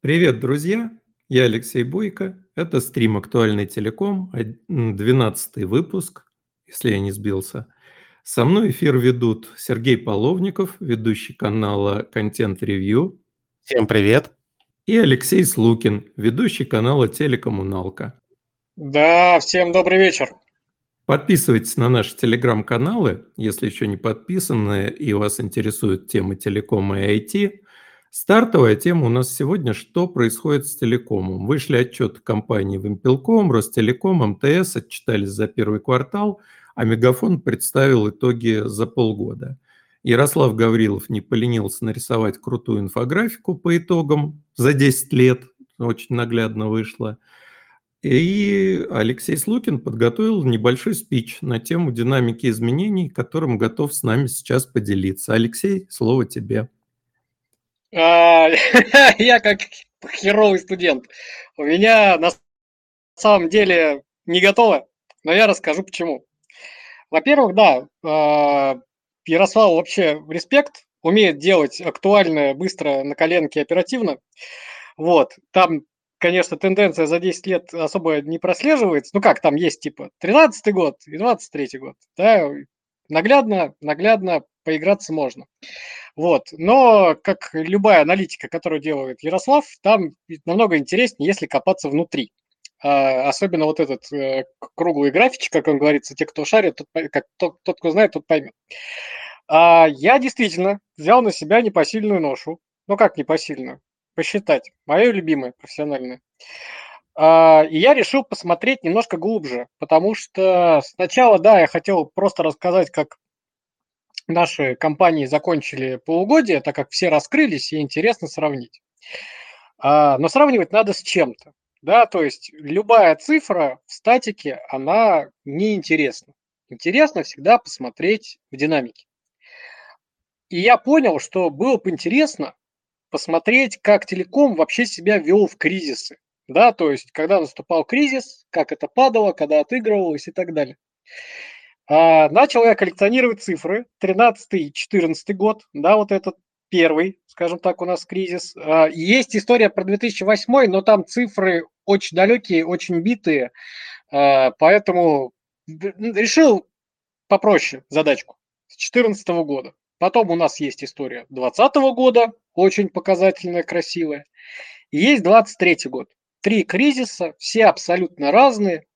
Привет, друзья! Я Алексей Бойко. Это стрим «Актуальный телеком», 12 выпуск, если я не сбился. Со мной эфир ведут Сергей Половников, ведущий канала «Контент Ревью». Всем привет! И Алексей Слукин, ведущий канала «Телекоммуналка». Да, всем добрый вечер. Подписывайтесь на наши телеграм-каналы, если еще не подписаны и вас интересуют темы телекома и IT – Стартовая тема у нас сегодня «Что происходит с телекомом?». Вышли отчеты компании Вимпелком, Ростелеком, МТС, отчитались за первый квартал, а Мегафон представил итоги за полгода. Ярослав Гаврилов не поленился нарисовать крутую инфографику по итогам за 10 лет, очень наглядно вышло. И Алексей Слукин подготовил небольшой спич на тему динамики изменений, которым готов с нами сейчас поделиться. Алексей, слово тебе. А, я как херовый студент. У меня на самом деле не готово, но я расскажу почему. Во-первых, да, а, Ярослав вообще респект, умеет делать актуальное, быстро, на коленке, оперативно. Вот, там, конечно, тенденция за 10 лет особо не прослеживается. Ну как, там есть типа 13 год и 23 год. Да, наглядно, наглядно поиграться можно. Вот. Но, как любая аналитика, которую делает Ярослав, там намного интереснее, если копаться внутри. А, особенно вот этот э, круглый графичек, как он говорится, те, кто шарит, тот, как, тот, тот кто знает, тот поймет. А, я действительно взял на себя непосильную ношу. Ну как непосильную? Посчитать. Мое любимое профессиональное. А, и я решил посмотреть немножко глубже, потому что сначала, да, я хотел просто рассказать, как наши компании закончили полугодие, так как все раскрылись, и интересно сравнить. А, но сравнивать надо с чем-то. Да, то есть любая цифра в статике, она неинтересна. Интересно всегда посмотреть в динамике. И я понял, что было бы интересно посмотреть, как телеком вообще себя вел в кризисы. Да, то есть, когда наступал кризис, как это падало, когда отыгрывалось и так далее. А, начал я коллекционировать цифры, 13-14 год, да, вот этот первый, скажем так, у нас кризис. А, есть история про 2008, но там цифры очень далекие, очень битые, а, поэтому решил попроще задачку с 2014 года. Потом у нас есть история 2020 года, очень показательная, красивая. И есть 23 год. Три кризиса, все абсолютно разные.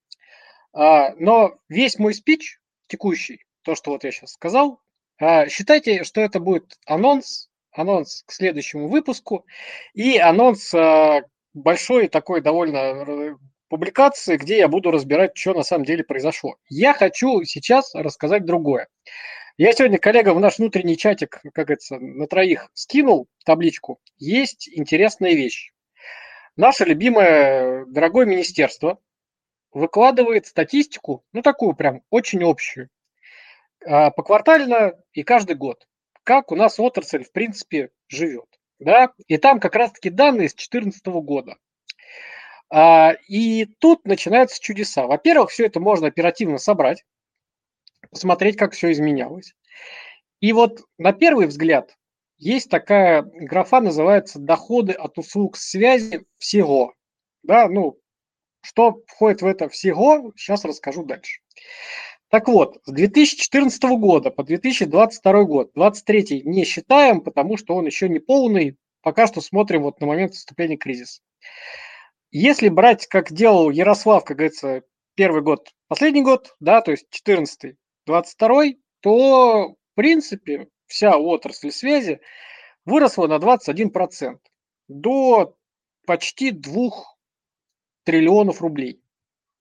Но весь мой спич текущий, то, что вот я сейчас сказал, а, считайте, что это будет анонс, анонс к следующему выпуску и анонс а, большой такой довольно э, публикации, где я буду разбирать, что на самом деле произошло. Я хочу сейчас рассказать другое. Я сегодня коллега в наш внутренний чатик, как говорится, на троих скинул табличку. Есть интересная вещь. Наше любимое дорогое министерство выкладывает статистику, ну такую прям очень общую, а, поквартально и каждый год, как у нас отрасль в принципе живет. Да? И там как раз-таки данные с 2014 года. А, и тут начинаются чудеса. Во-первых, все это можно оперативно собрать, посмотреть, как все изменялось. И вот на первый взгляд есть такая графа, называется доходы от услуг связи всего. Да, ну, что входит в это всего, сейчас расскажу дальше. Так вот, с 2014 года по 2022 год, 2023 не считаем, потому что он еще не полный, пока что смотрим вот на момент вступления кризиса. Если брать, как делал Ярослав, как говорится, первый год, последний год, да, то есть 14 22 то, в принципе, вся отрасль связи выросла на 21% до почти 2 триллионов рублей.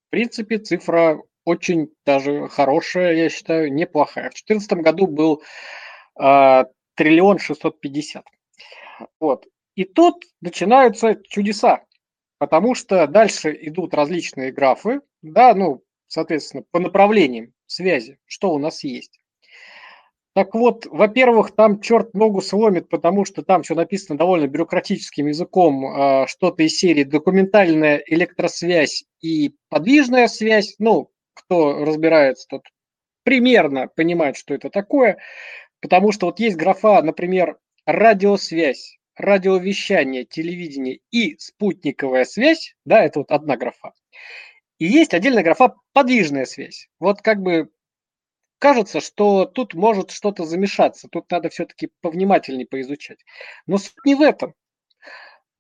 В принципе, цифра очень даже хорошая, я считаю, неплохая. В 2014 году был э, триллион шестьсот пятьдесят. Вот. И тут начинаются чудеса, потому что дальше идут различные графы, да, ну, соответственно, по направлениям связи, что у нас есть. Так вот, во-первых, там черт ногу сломит, потому что там все написано довольно бюрократическим языком, а, что-то из серии документальная электросвязь и подвижная связь. Ну, кто разбирается, тот примерно понимает, что это такое, потому что вот есть графа, например, радиосвязь. радиовещание, телевидение и спутниковая связь, да, это вот одна графа. И есть отдельная графа подвижная связь. Вот как бы кажется, что тут может что-то замешаться, тут надо все-таки повнимательнее поизучать. Но суть не в этом.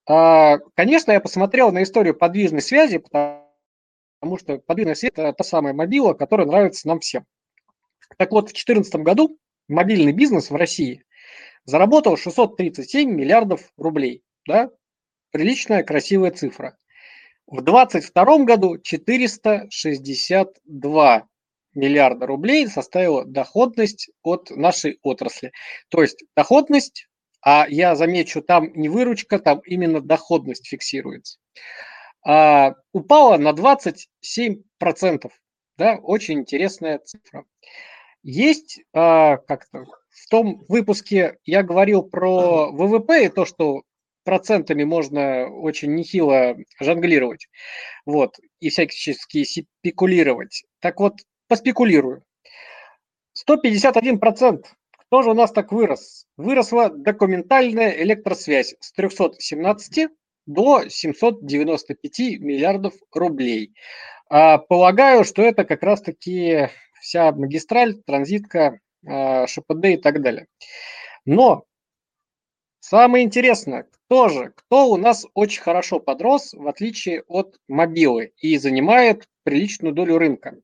А, конечно, я посмотрел на историю подвижной связи, потому что подвижная связь – это та самая мобила, которая нравится нам всем. Так вот, в 2014 году мобильный бизнес в России заработал 637 миллиардов рублей. Да? Приличная, красивая цифра. В 2022 году 462 миллиарда рублей составила доходность от нашей отрасли. То есть доходность, а я замечу, там не выручка, там именно доходность фиксируется, а, упала на 27%. Да, очень интересная цифра. Есть а, как-то в том выпуске я говорил про ВВП и то, что процентами можно очень нехило жонглировать, вот, и всячески спекулировать. Так вот, поспекулирую. 151%. Кто же у нас так вырос? Выросла документальная электросвязь с 317 до 795 миллиардов рублей. А, полагаю, что это как раз-таки вся магистраль, транзитка, а, ШПД и так далее. Но самое интересное, кто же, кто у нас очень хорошо подрос, в отличие от мобилы, и занимает приличную долю рынка.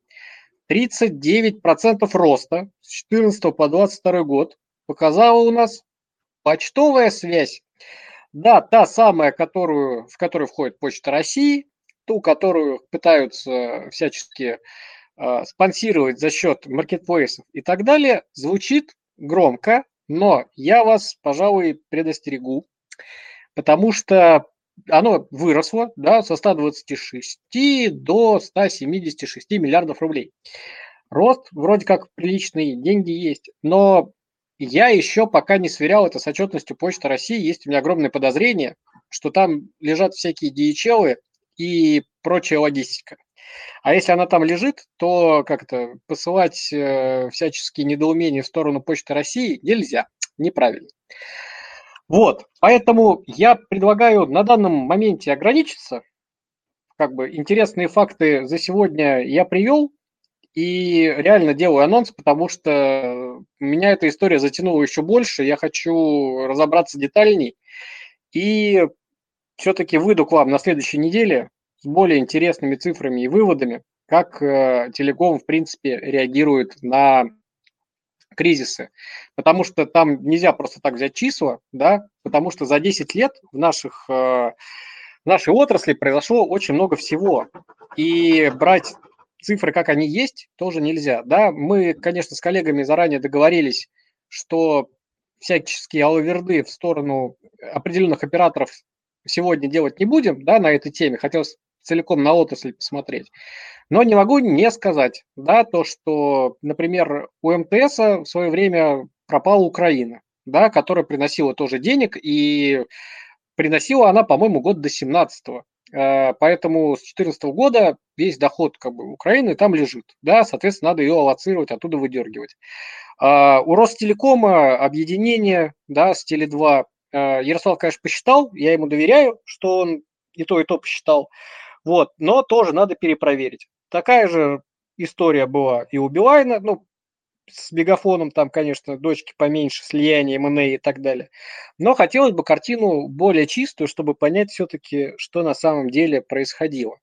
39% роста с 14 по 22 год показала у нас почтовая связь. Да, та самая, которую, в которую входит Почта России, ту, которую пытаются всячески э, спонсировать за счет маркетплейсов и так далее, звучит громко, но я вас, пожалуй, предостерегу, потому что оно выросло да, со 126 до 176 миллиардов рублей. Рост вроде как приличный, деньги есть, но я еще пока не сверял это с отчетностью Почты России. Есть у меня огромное подозрение, что там лежат всякие DHL и прочая логистика. А если она там лежит, то как-то посылать э, всяческие недоумения в сторону Почты России нельзя, неправильно. Вот, поэтому я предлагаю на данном моменте ограничиться. Как бы интересные факты за сегодня я привел и реально делаю анонс, потому что меня эта история затянула еще больше. Я хочу разобраться детальней и все-таки выйду к вам на следующей неделе с более интересными цифрами и выводами, как э, Телеком, в принципе, реагирует на кризисы, потому что там нельзя просто так взять числа, да, потому что за 10 лет в наших э, в нашей отрасли произошло очень много всего. И брать цифры, как они есть, тоже нельзя. Да, мы, конечно, с коллегами заранее договорились, что всяческие алаверды в сторону определенных операторов сегодня делать не будем, да, на этой теме. Хотелось целиком на отрасль посмотреть. Но не могу не сказать, да, то, что, например, у МТС в свое время пропала Украина, да, которая приносила тоже денег, и приносила она, по-моему, год до 17-го. Э, поэтому с 2014 года весь доход как бы, Украины там лежит. Да, соответственно, надо ее аллоцировать, оттуда выдергивать. А, у Ростелекома объединение да, с Теле2 э, Ярослав, конечно, посчитал, я ему доверяю, что он и то, и то посчитал. Вот, но тоже надо перепроверить. Такая же история была и у Билайна, ну, с мегафоном, там, конечно, дочки поменьше, слияние, МНА и так далее. Но хотелось бы картину более чистую, чтобы понять все-таки, что на самом деле происходило.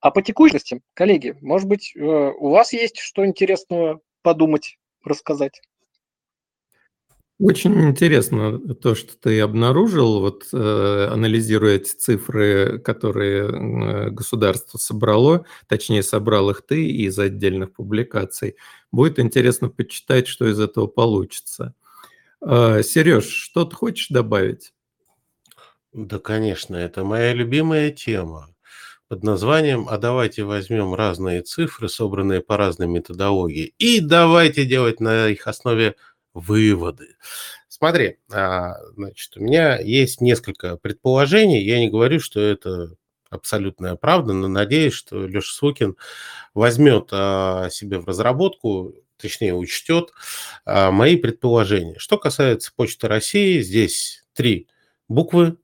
А по текущности, коллеги, может быть, э, у вас есть что интересного подумать, рассказать? Очень интересно то, что ты обнаружил, вот э, анализируя эти цифры, которые э, государство собрало, точнее собрал их ты из отдельных публикаций. Будет интересно почитать, что из этого получится. Э, Сереж, что ты хочешь добавить? Да, конечно, это моя любимая тема под названием «А давайте возьмем разные цифры, собранные по разной методологии, и давайте делать на их основе выводы. Смотри, а, значит, у меня есть несколько предположений. Я не говорю, что это абсолютная правда, но надеюсь, что Леша Сукин возьмет а, себе в разработку, точнее учтет а, мои предположения. Что касается Почты России, здесь три буквы.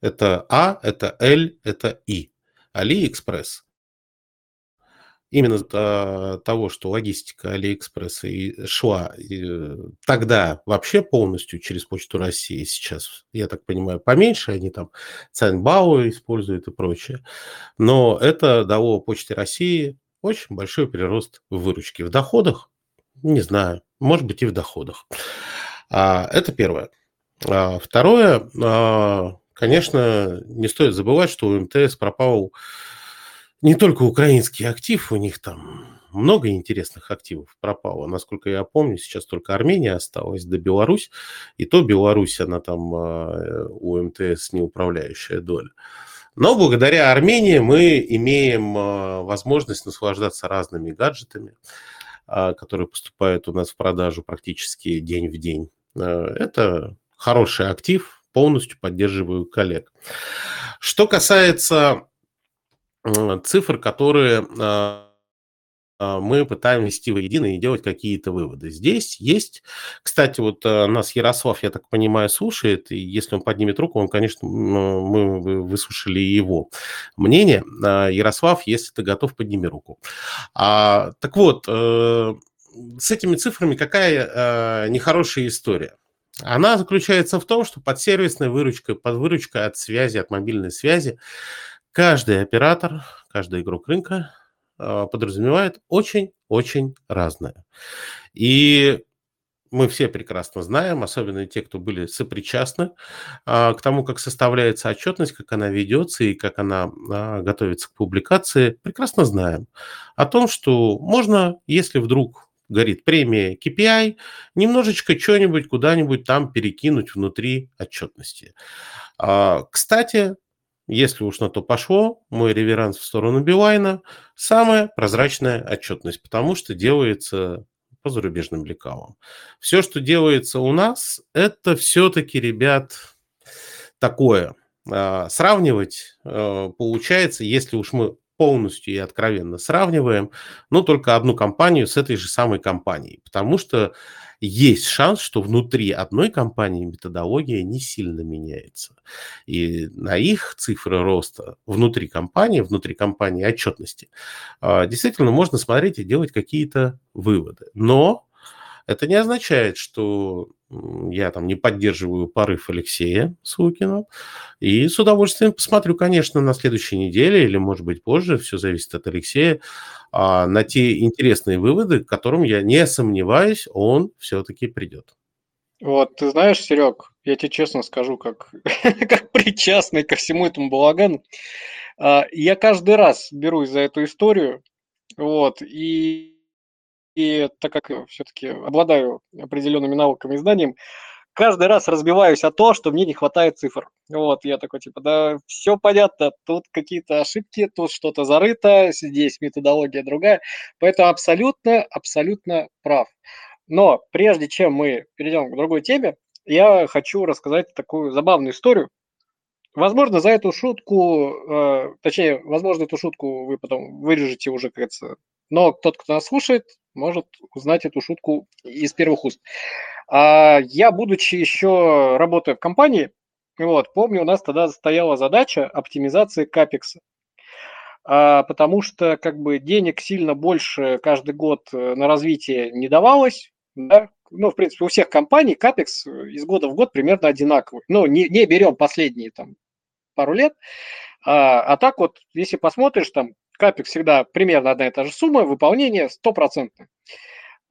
Это А, это Л, это И. Алиэкспресс. Именно а, того, что логистика Алиэкспресса и шла и тогда вообще полностью через Почту России, сейчас, я так понимаю, поменьше, они там Цайнбау используют и прочее. Но это дало Почте России очень большой прирост в выручке. В доходах, не знаю, может быть и в доходах. А, это первое. А, второе, конечно, не стоит забывать, что у МТС пропал не только украинский актив, у них там много интересных активов пропало. Насколько я помню, сейчас только Армения осталась, да Беларусь. И то Беларусь, она там у МТС не управляющая доля. Но благодаря Армении мы имеем возможность наслаждаться разными гаджетами, которые поступают у нас в продажу практически день в день. Это хороший актив, полностью поддерживаю коллег. Что касается цифр, которые а, а, мы пытаемся вести воедино и делать какие-то выводы. Здесь есть, кстати, вот нас Ярослав, я так понимаю, слушает, и если он поднимет руку, он, конечно, мы выслушали его мнение. Ярослав, если ты готов, подними руку. А, так вот, э, с этими цифрами какая нехорошая история? Она заключается в том, что под сервисной выручкой, под выручкой от связи, от мобильной связи, каждый оператор, каждый игрок рынка а, подразумевает очень-очень разное. И мы все прекрасно знаем, особенно те, кто были сопричастны а, к тому, как составляется отчетность, как она ведется и как она а, готовится к публикации, прекрасно знаем о том, что можно, если вдруг горит премия KPI, немножечко что-нибудь куда-нибудь там перекинуть внутри отчетности. Кстати, если уж на то пошло, мой реверанс в сторону Билайна – самая прозрачная отчетность, потому что делается по зарубежным лекалам. Все, что делается у нас, это все-таки, ребят, такое. А, сравнивать а, получается, если уж мы полностью и откровенно сравниваем, но только одну компанию с этой же самой компанией, потому что есть шанс, что внутри одной компании методология не сильно меняется. И на их цифры роста внутри компании, внутри компании отчетности, а, действительно можно смотреть и делать какие-то выводы. Но это не означает, что я там не поддерживаю порыв Алексея Сукина. И с удовольствием посмотрю, конечно, на следующей неделе или, может быть, позже, все зависит от Алексея, а, на те интересные выводы, к которым я не сомневаюсь, он все-таки придет. Вот, ты знаешь, Серег, я тебе честно скажу, как, как причастный ко всему этому балагану, а, я каждый раз берусь за эту историю, вот, и и так как все-таки обладаю определенными навыками и знанием, каждый раз разбиваюсь о то, что мне не хватает цифр. Вот, я такой, типа, да, все понятно, тут какие-то ошибки, тут что-то зарыто, здесь методология другая. Поэтому абсолютно, абсолютно прав. Но прежде чем мы перейдем к другой теме, я хочу рассказать такую забавную историю. Возможно, за эту шутку, э, точнее, возможно, эту шутку вы потом вырежете уже, как говорится, но тот, кто нас слушает, может узнать эту шутку из первых уст. А я, будучи еще работая в компании, вот, помню, у нас тогда стояла задача оптимизации капекса. А, потому что как бы денег сильно больше каждый год э, на развитие не давалось. Да? Ну, в принципе, у всех компаний капекс из года в год примерно одинаковый. Ну, не, не берем последние там пару лет. А, а так вот, если посмотришь, там капекс всегда примерно одна и та же сумма, выполнение стопроцентное.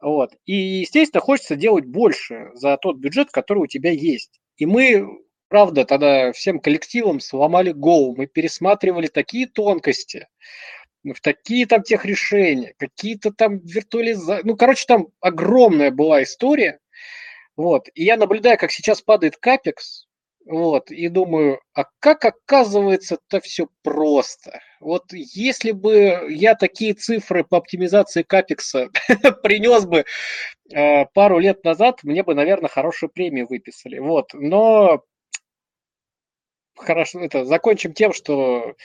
Вот. И, естественно, хочется делать больше за тот бюджет, который у тебя есть. И мы, правда, тогда всем коллективом сломали голову. Мы пересматривали такие тонкости, в такие там тех решения, какие-то там виртуализации. Ну, короче, там огромная была история. Вот. И я наблюдаю, как сейчас падает капекс, вот, и думаю, а как оказывается это все просто? Вот если бы я такие цифры по оптимизации капекса принес бы э, пару лет назад, мне бы, наверное, хорошую премию выписали. Вот, но хорошо, это закончим тем, что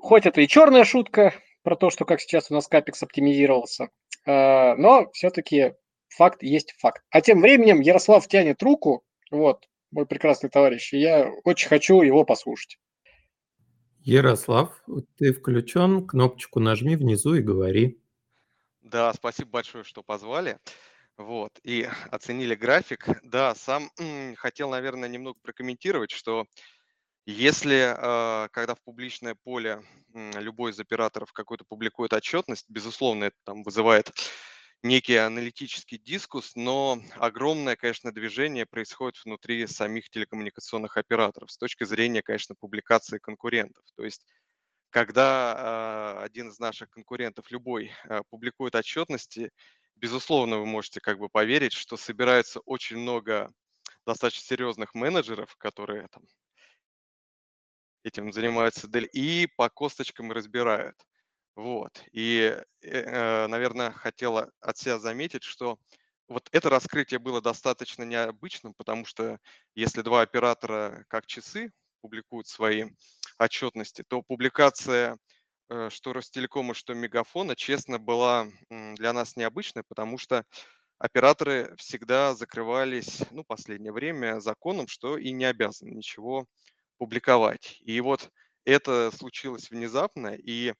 хоть это и черная шутка про то, что как сейчас у нас капекс оптимизировался, э, но все-таки факт есть факт. А тем временем Ярослав тянет руку, вот, мой прекрасный товарищ, и я очень хочу его послушать. Ярослав, ты включен, кнопочку нажми внизу и говори. Да, спасибо большое, что позвали. Вот, и оценили график. Да, сам хотел, наверное, немного прокомментировать, что если, э, когда в публичное поле любой из операторов какой-то публикует отчетность, безусловно, это там вызывает некий аналитический дискус, но огромное, конечно, движение происходит внутри самих телекоммуникационных операторов с точки зрения, конечно, публикации конкурентов. То есть когда э, один из наших конкурентов, любой, э, публикует отчетности, безусловно, вы можете как бы поверить, что собирается очень много достаточно серьезных менеджеров, которые там этим занимаются и по косточкам разбирают. Вот. И, э, э, наверное, хотела от себя заметить, что вот это раскрытие было достаточно необычным, потому что если два оператора как часы публикуют свои отчетности, то публикация э, что Ростелекома, что Мегафона, честно, была для нас необычной, потому что операторы всегда закрывались, ну, последнее время законом, что и не обязаны ничего публиковать. И вот это случилось внезапно, и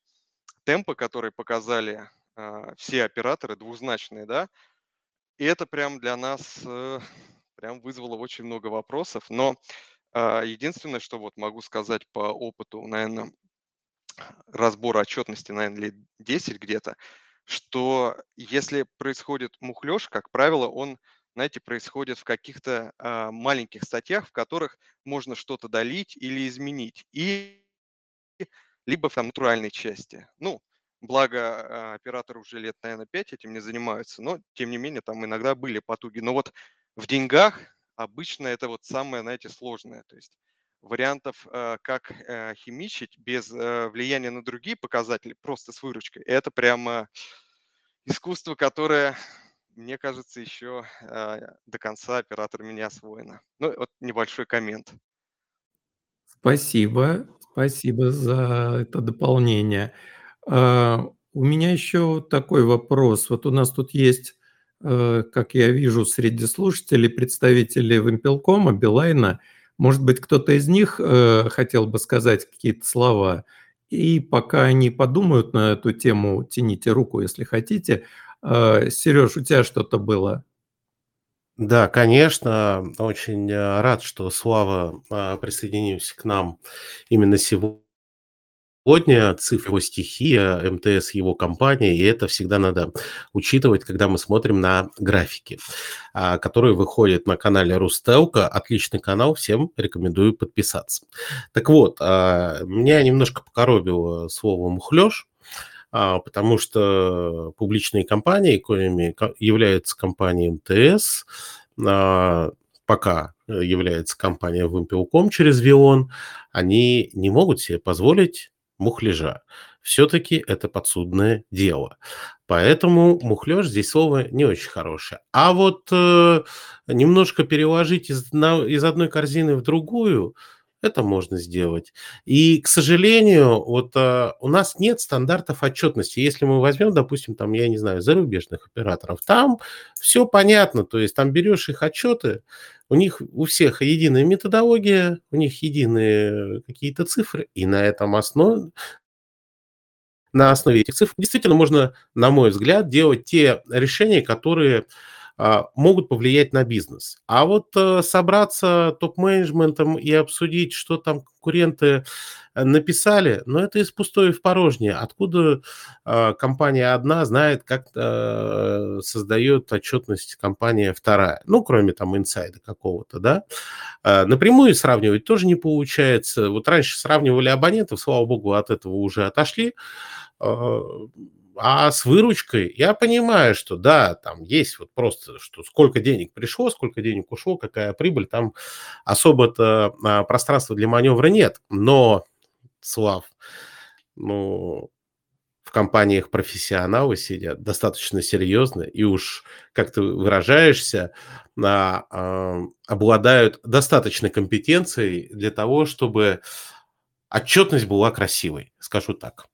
темпы, которые показали э, все операторы, двузначные, да, и это прям для нас э, прям вызвало очень много вопросов. Но э, единственное, что вот могу сказать по опыту, наверное, разбора отчетности, наверное, лет 10 где-то, что если происходит мухлёж, как правило, он знаете, происходит в каких-то а, маленьких статьях, в которых можно что-то долить или изменить, и либо в там, натуральной части. Ну, благо а, операторы уже лет, наверное, 5 этим не занимаются, но, тем не менее, там иногда были потуги. Но вот в деньгах обычно это вот самое, знаете, сложное. То есть вариантов, а, как а, химичить без а, влияния на другие показатели, просто с выручкой, это прямо искусство, которое мне кажется, еще э, до конца операторами не освоено. Ну, вот небольшой коммент. Спасибо, спасибо за это дополнение. А, у меня еще такой вопрос. Вот у нас тут есть, э, как я вижу, среди слушателей представители Вимпелкома, Билайна. Может быть, кто-то из них э, хотел бы сказать какие-то слова. И пока они подумают на эту тему, тяните руку, если хотите. Э, Сереж, у тебя что-то было? Да, конечно, очень э, рад, что Слава а, присоединился к нам именно сегодня. ЦИФ его стихия, МТС его компания, и это всегда надо учитывать, когда мы смотрим на графики, а, которые выходят на канале Рустелка. Отличный канал, всем рекомендую подписаться. Так вот, а, меня немножко покоробило слово «мухлёж», потому что публичные компании, коими является компания МТС, а, пока является компания Вимпелком через Вион, они не могут себе позволить мухляжа. Все-таки это подсудное дело. Поэтому мухлеж здесь слово не очень хорошее. А вот э, немножко переложить из, на, из одной корзины в другую – это можно сделать. И, к сожалению, вот а, у нас нет стандартов отчетности. Если мы возьмем, допустим, там, я не знаю, зарубежных операторов, там все понятно. То есть там берешь их отчеты, у них у всех единая методология, у них единые какие-то цифры, и на этом основе на основе этих цифр действительно можно, на мой взгляд, делать те решения, которые могут повлиять на бизнес. А вот э, собраться топ-менеджментом и обсудить, что там конкуренты э, написали, но ну, это из пустое в порожнее. Откуда а, компания одна знает, как э, создает отчетность компания вторая? Ну, кроме там инсайда какого-то, да? А, напрямую сравнивать тоже не получается. Вот раньше сравнивали абонентов, слава богу, от этого уже отошли а с выручкой я понимаю, что да, там есть вот просто, что сколько денег пришло, сколько денег ушло, какая прибыль, там особо-то а, пространства для маневра нет. Но, Слав, ну, в компаниях профессионалы сидят достаточно серьезно и уж, как ты выражаешься, а, а, обладают достаточной компетенцией для того, чтобы отчетность была красивой, скажу так.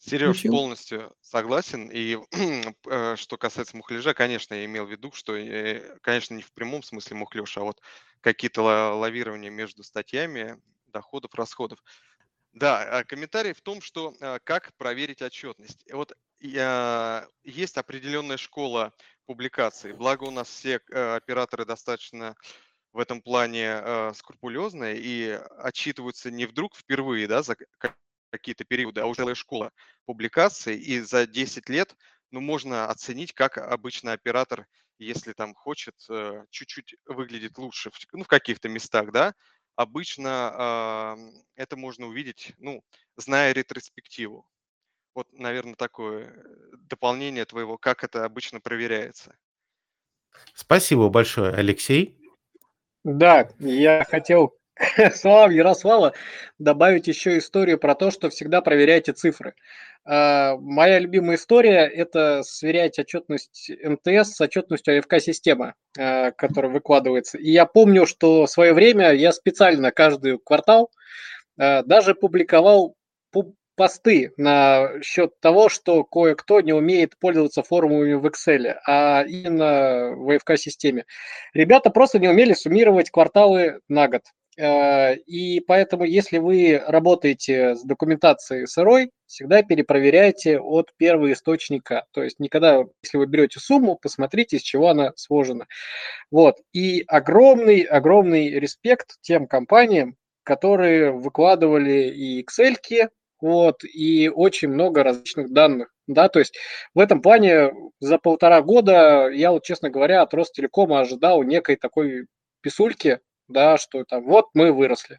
Сереж, полностью согласен. И э, что касается мухляжа, конечно, я имел в виду, что, э, конечно, не в прямом смысле мухлеж, а вот какие-то лавирования между статьями, доходов, расходов. Да, а комментарий в том, что э, как проверить отчетность. Вот есть определенная школа публикаций. Благо у нас все операторы достаточно в этом плане скрупулезные и отчитываются не вдруг впервые да, за какие-то периоды, а уже целая школа публикаций, и за 10 лет ну, можно оценить, как обычно оператор, если там хочет, э, чуть-чуть выглядит лучше в, ну, в каких-то местах, да, обычно э, это можно увидеть, ну, зная ретроспективу. Вот, наверное, такое э, дополнение твоего, как это обычно проверяется. Спасибо большое, Алексей. Да, я хотел словам Ярослава добавить еще историю про то, что всегда проверяйте цифры. А, моя любимая история – это сверять отчетность МТС с отчетностью АФК-системы, а, которая выкладывается. И я помню, что в свое время я специально каждый квартал а, даже публиковал посты на счет того, что кое-кто не умеет пользоваться формулами в Excel, а именно в AFK-системе. Ребята просто не умели суммировать кварталы на год. Э, и поэтому, если вы работаете с документацией сырой, всегда перепроверяйте от первого источника. То есть никогда, если вы берете сумму, посмотрите, из чего она сложена. Вот. И огромный, огромный респект тем компаниям, которые выкладывали и Excel, вот, и очень много различных данных. Да, то есть в этом плане за полтора года я вот, честно говоря, от Ростелекома ожидал некой такой писульки, да, что там вот мы выросли.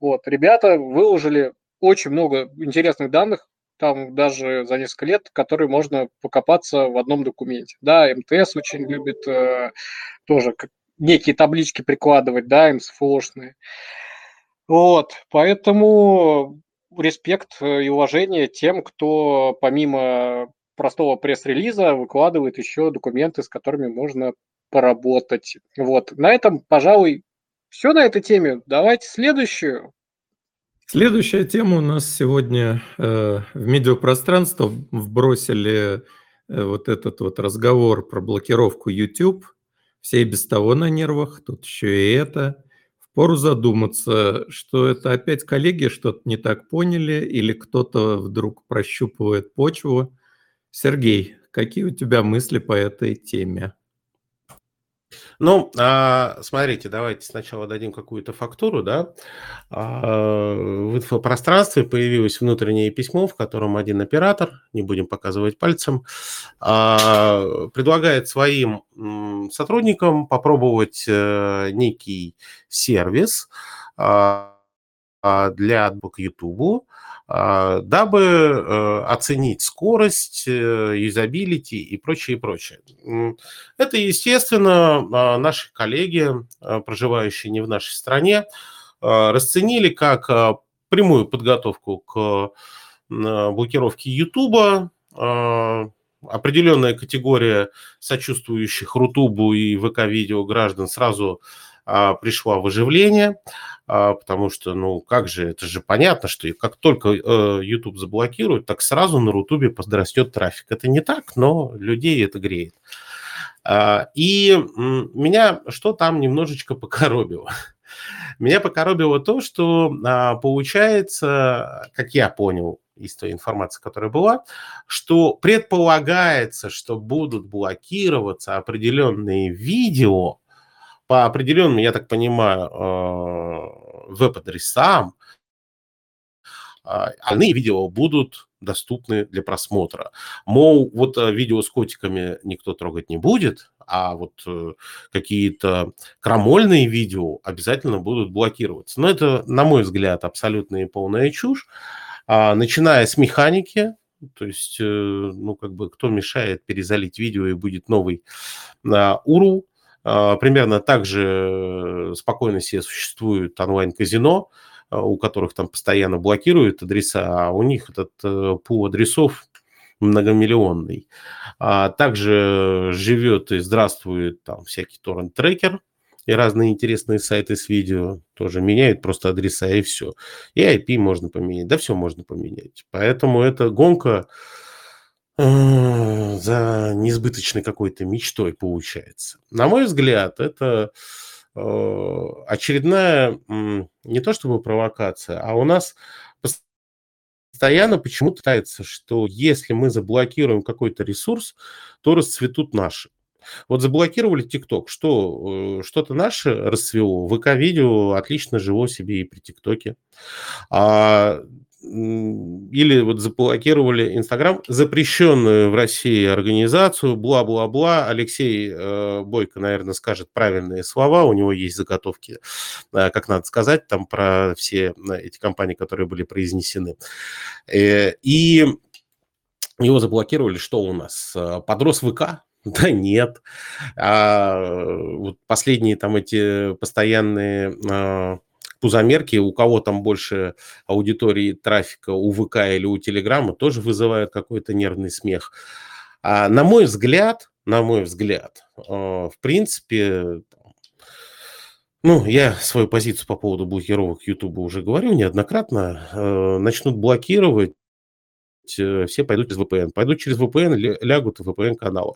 Вот, ребята выложили очень много интересных данных, там даже за несколько лет, которые можно покопаться в одном документе. Да, МТС очень любит э, тоже некие таблички прикладывать, да, МСФОшные. Вот, поэтому респект и уважение тем, кто помимо простого пресс-релиза выкладывает еще документы, с которыми можно поработать. Вот, на этом, пожалуй, все на этой теме. Давайте следующую. Следующая тема у нас сегодня э, в медиапространство вбросили э, вот этот вот разговор про блокировку YouTube. Все и без того на нервах, тут еще и это. Впору задуматься, что это опять коллеги что-то не так поняли или кто-то вдруг прощупывает почву. Сергей, какие у тебя мысли по этой теме? Ну, а, смотрите, давайте сначала дадим какую-то фактуру, да. А, в инфопространстве появилось внутреннее письмо, в котором один оператор, не будем показывать пальцем, а, предлагает своим сотрудникам попробовать э, некий сервис для отбок YouTube, а, дабы э, оценить скорость, э, юзабилити и прочее, и прочее. Это, естественно, а, наши коллеги, а, проживающие не в нашей стране, расценили как прямую подготовку к блокировке YouTube, определенная категория сочувствующих Рутубу и ВК-видео граждан сразу пришла в оживление, а, потому что, ну, как же, это же понятно, что как только э, YouTube заблокируют, так сразу на Рутубе подрастет трафик. Это не так, но людей это греет. А, и меня что там немножечко покоробило? Меня покоробило то, что а, получается, как я понял из той информации, которая была, что предполагается, что будут блокироваться определенные видео, по определенным, я так понимаю, э, веб-адресам, а, остальные видео будут доступны для просмотра. Мол, вот э, видео с котиками никто трогать не будет, а вот э, какие-то крамольные видео обязательно будут блокироваться. Но это, на мой взгляд, абсолютно и полная чушь. А, начиная с механики, то есть, ну, как бы, кто мешает перезалить видео и будет новый а, примерно так же э, спокойно себе существуют онлайн-казино, а, у которых там постоянно блокируют адреса, а у них этот э, пул адресов многомиллионный. А также живет и здравствует там всякий торрент-трекер, и разные интересные сайты с видео тоже меняют просто адреса и все. И IP можно поменять, да все можно поменять. Поэтому эта гонка за несбыточной какой-то мечтой получается. На мой взгляд, это э, очередная не то чтобы провокация, а у нас постоянно почему-то пытается, что если мы заблокируем какой-то ресурс, то расцветут наши. Вот заблокировали ТикТок, что э, что-то наше расцвело, ВК-видео отлично жило себе и при ТикТоке. А или вот заблокировали Инстаграм, запрещенную в России организацию, бла-бла-бла. Алексей э, Бойко, наверное, скажет правильные слова, у него есть заготовки, э, как надо сказать, там про все э, эти компании, которые были произнесены. Э, и его заблокировали, что у нас? Э, подрос ВК, да нет. А, вот последние там эти постоянные а, пузомерки, у кого там больше аудитории трафика, у ВК или у Телеграма, тоже вызывают какой-то нервный смех. А, на мой взгляд, на мой взгляд, а, в принципе, ну, я свою позицию по поводу блокировок YouTube уже говорю неоднократно. Э, начнут блокировать Э, все пойдут через VPN. Пойдут через VPN, лягут в VPN-каналы.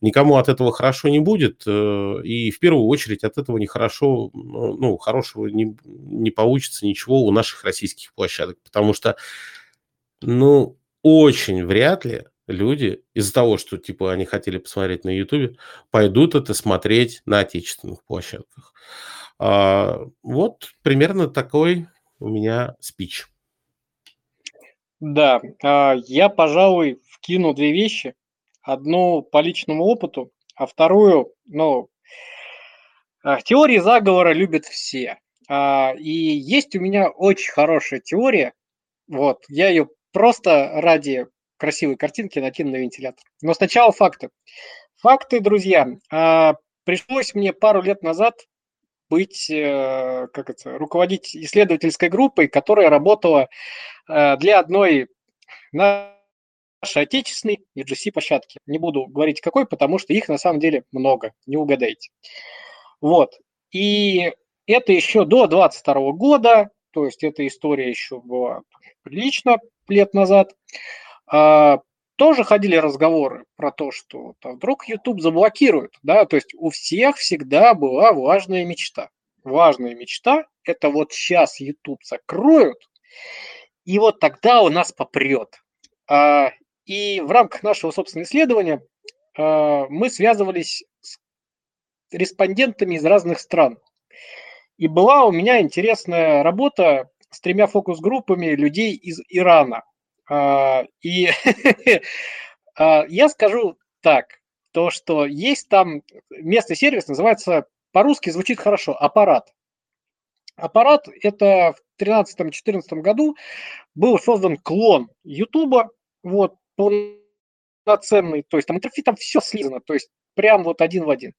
Никому от этого хорошо не будет, э, и в первую очередь от этого нехорошо, ну, ну, хорошего не, не получится ничего у наших российских площадок, потому что, ну, очень вряд ли люди из-за того, что, типа, они хотели посмотреть на YouTube, пойдут это смотреть на отечественных площадках. А, вот примерно такой у меня спич. Да, а, я, пожалуй, вкину две вещи. Одну по личному опыту, а вторую, ну, а, теории заговора любят все. А, и есть у меня очень хорошая теория. Вот, я ее просто ради красивой картинки накину на вентилятор. Но сначала факты. Факты, друзья. Пришлось мне пару лет назад быть, э, как это, руководить исследовательской группой, которая работала э, для одной нашей отечественной EGC площадки. Не буду говорить какой, потому что их на самом деле много, не угадаете. Вот. И это еще до 22 года, то есть эта история еще была прилично лет назад. Тоже ходили разговоры про то, что там, вдруг YouTube заблокируют, да, то есть у всех всегда была важная мечта. Важная мечта – это вот сейчас YouTube закроют, и вот тогда у нас попрет. А, и в рамках нашего собственного исследования а, мы связывались с респондентами из разных стран. И была у меня интересная работа с тремя фокус-группами людей из Ирана. А, и а, я скажу так, то, что есть там местный сервис, называется, по-русски звучит хорошо, аппарат. Аппарат – это в 2013-2014 году был создан клон Ютуба, вот, полноценный, то есть там интерфейс, там все слизано, то есть прям вот один в один.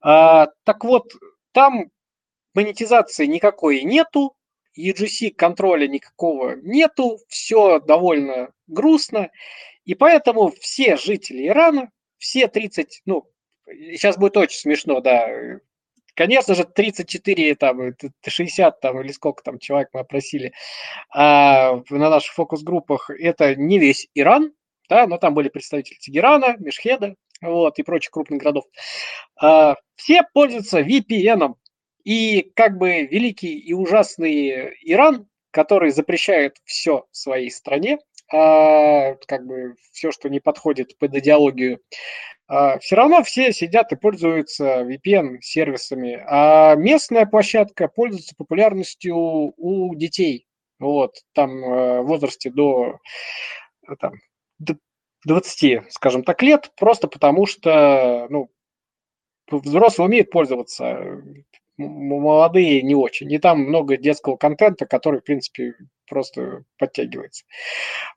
А, так вот, там монетизации никакой нету, UGC контроля никакого нету, все довольно грустно, и поэтому все жители Ирана, все 30, ну, сейчас будет очень смешно, да, конечно же, 34, там, 60, там, или сколько там человек мы опросили а, на наших фокус-группах, это не весь Иран, да, но там были представители Тегерана, Мешхеда, вот, и прочих крупных городов. А, все пользуются VPN, и как бы великий и ужасный Иран, который запрещает все своей стране, а, как бы все, что не подходит под идеологию, а, все равно все сидят и пользуются VPN-сервисами, а местная площадка пользуется популярностью у детей. Вот, там э, в возрасте до, там, до 20, скажем так, лет, просто потому что, ну, взрослые умеют пользоваться, молодые не очень. И там много детского контента, который, в принципе, просто подтягивается.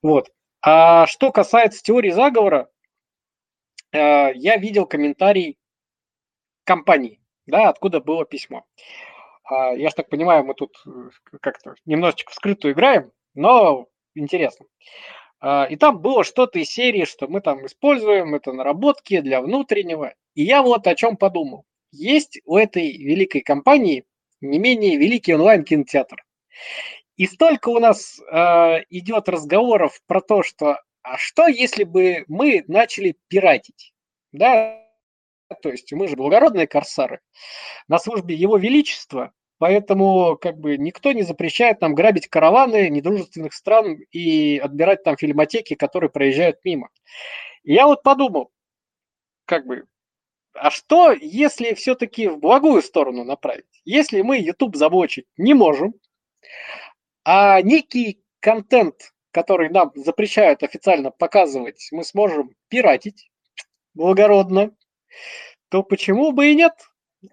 Вот. А что касается теории заговора, э, я видел комментарий компании, да, откуда было письмо. А, я же так понимаю, мы тут э, как-то немножечко в скрытую играем, но интересно. А, и там было что-то из серии, что мы там используем, это наработки для внутреннего. И я вот о чем подумал есть у этой великой компании не менее великий онлайн-кинотеатр. И столько у нас э, идет разговоров про то, что а что если бы мы начали пиратить? Да, то есть мы же благородные корсары на службе Его Величества, поэтому как бы никто не запрещает нам грабить караваны недружественных стран и отбирать там фильмотеки, которые проезжают мимо. Я вот подумал, как бы, а что, если все-таки в благую сторону направить? Если мы YouTube заблочить не можем, а некий контент, который нам запрещают официально показывать, мы сможем пиратить благородно, то почему бы и нет?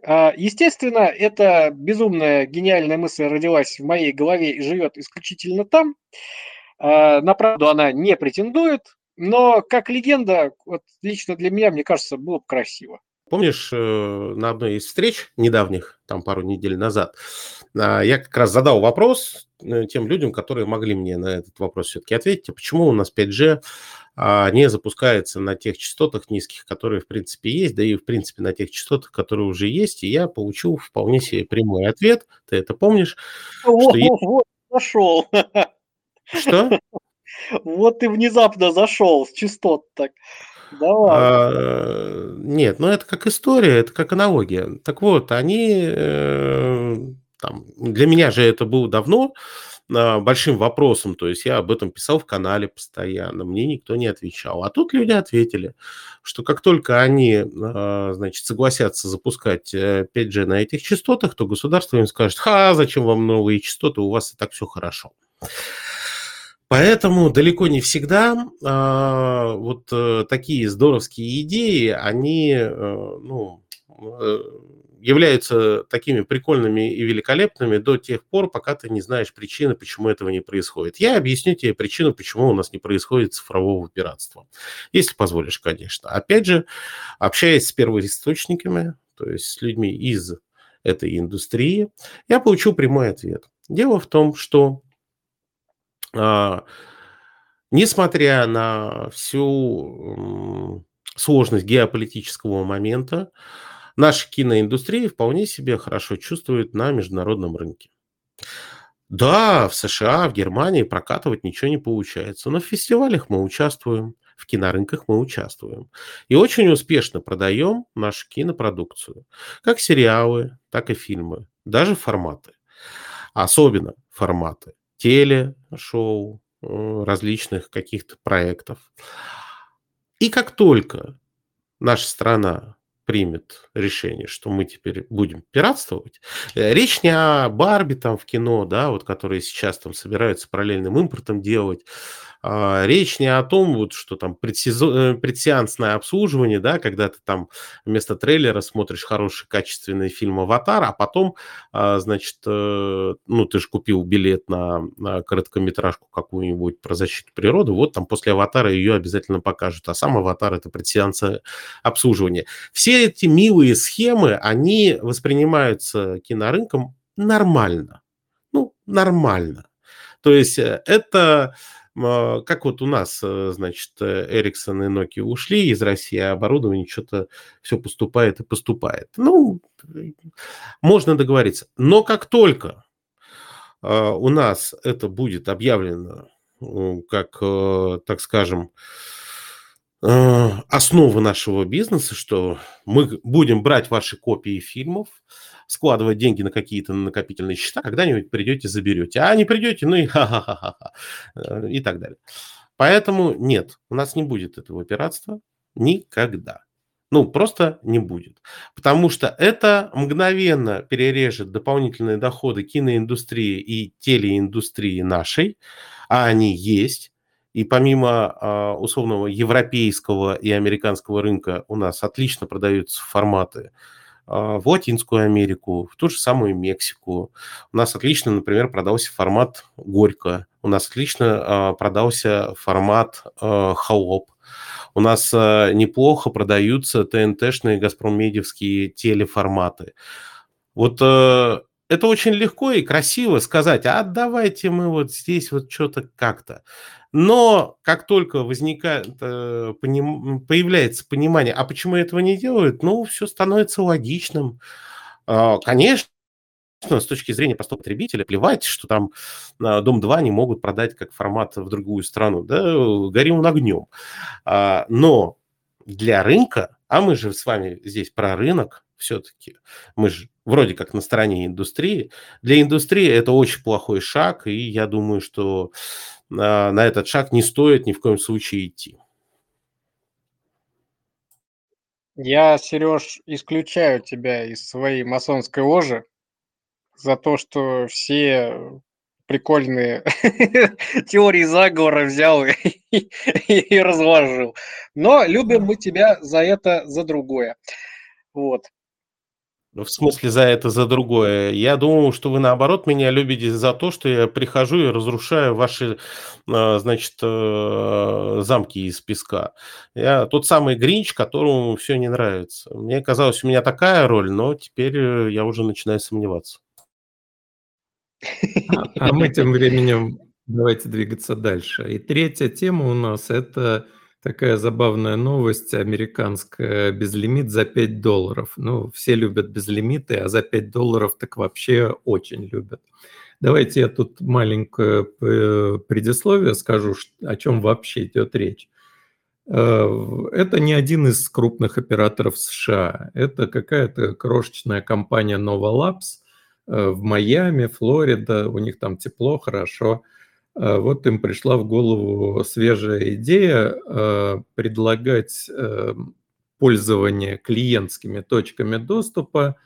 А, естественно, эта безумная гениальная мысль родилась в моей голове и живет исключительно там. А, на правду она не претендует, но как легенда, вот лично для меня, мне кажется, было бы красиво. Помнишь, э, на одной из встреч недавних, там пару недель назад, а, я как раз задал вопрос э, тем людям, которые могли мне на этот вопрос все-таки ответить, а почему у нас 5G а, не запускается на тех частотах низких, которые в принципе есть, да и в принципе на тех частотах, которые уже есть, и я получил вполне себе прямой ответ, ты это помнишь? Вот, что вот, зашел. Что? Вот ты внезапно зашел с частот так. Давай. А, нет, ну это как история, это как аналогия. Так вот, они э, там, для меня же это было давно э, большим вопросом, то есть я об этом писал в канале постоянно, мне никто не отвечал. А тут люди ответили, что как только они, э, значит, согласятся запускать 5G на этих частотах, то государство им скажет, ха, зачем вам новые частоты, у вас и так все хорошо. Поэтому далеко не всегда э, вот э, такие здоровские идеи, они э, ну, э, являются такими прикольными и великолепными до тех пор, пока ты не знаешь причины, почему этого не происходит. Я объясню тебе причину, почему у нас не происходит цифрового пиратства. Если позволишь, конечно. Опять же, общаясь с первоисточниками, то есть с людьми из этой индустрии, я получил прямой ответ. Дело в том, что несмотря на всю сложность геополитического момента, наша киноиндустрия вполне себе хорошо чувствует на международном рынке. Да, в США, в Германии прокатывать ничего не получается, но в фестивалях мы участвуем, в кинорынках мы участвуем. И очень успешно продаем нашу кинопродукцию. Как сериалы, так и фильмы, даже форматы. Особенно форматы телешоу, э, различных каких-то проектов. И как только наша страна примет решение, что мы теперь будем пиратствовать. Э, речь не о Барби там в кино, да, вот которые сейчас там собираются параллельным импортом делать, речь не о том, вот, что там предсезон, э, предсеансное обслуживание, да, когда ты там вместо трейлера смотришь хороший качественный фильм «Аватар», а потом, а, значит, э, ну, ты же купил билет на, на короткометражку какую-нибудь про защиту природы, вот там после «Аватара» ее обязательно покажут, а сам «Аватар» — это предсеансное обслуживание. Все эти милые схемы, они воспринимаются кинорынком нормально. Ну, нормально. То есть э, это а, как вот у нас, э, значит, Ericsson и Nokia ушли из России, а оборудование что-то все поступает и поступает. Ну, можно договориться. Но как только а, у нас это будет объявлено как, э, так скажем, э, основа нашего бизнеса, что мы будем брать ваши копии фильмов, складывать деньги на какие-то накопительные счета, когда-нибудь придете, заберете. А не придете, ну и ха-ха-ха-ха. Э, и так далее. Поэтому нет, у нас не будет этого пиратства никогда. Ну, просто не будет. Потому что это мгновенно перережет дополнительные доходы киноиндустрии и телеиндустрии нашей, а они есть. И помимо э, условного европейского и американского рынка у нас отлично продаются форматы а, в Латинскую Америку, в ту же самую Мексику. У нас отлично, например, продался формат «Горько», у нас отлично а, продался формат а, «Холоп», у нас неплохо продаются ТНТ-шные, Газпромедиевские телеформаты. Вот это очень легко и красиво сказать, а давайте мы вот здесь вот что-то как-то. Но как только возникает, э, поним, появляется понимание, а почему этого не делают, ну, все становится логичным. Э, конечно, с точки зрения простого потребителя, плевать, что там э, Дом-2 не могут продать как формат в другую страну, да, горим он огнем. А, но для рынка, а мы же с вами здесь про рынок, все-таки. Мы же вроде как на стороне индустрии. Для индустрии это очень плохой шаг, и я думаю, что на, на этот шаг не стоит ни в коем случае идти. Я, Сереж, исключаю тебя из своей масонской ложи за то, что все прикольные теории заговора взял и, и, разложил. Но любим мы тебя за это, за другое. Вот. В смысле за это, за другое. Я думаю, что вы наоборот меня любите за то, что я прихожу и разрушаю ваши, а, значит, э, замки из песка. Я тот самый Гринч, которому все не нравится. Мне казалось, у меня такая роль, но теперь э, я уже начинаю сомневаться. А, а мы тем временем давайте двигаться дальше. И третья тема у нас – это Такая забавная новость американская. Безлимит за 5 долларов. Ну, все любят безлимиты, а за 5 долларов так вообще очень любят. Давайте я тут маленькое предисловие скажу, о чем вообще идет речь. Э, это не один из крупных операторов США. Это какая-то крошечная компания Nova Labs э, в Майами, Флорида. У них там тепло, хорошо. А, вот им пришла в голову свежая идея а, предлагать эм, пользование клиентскими точками доступа.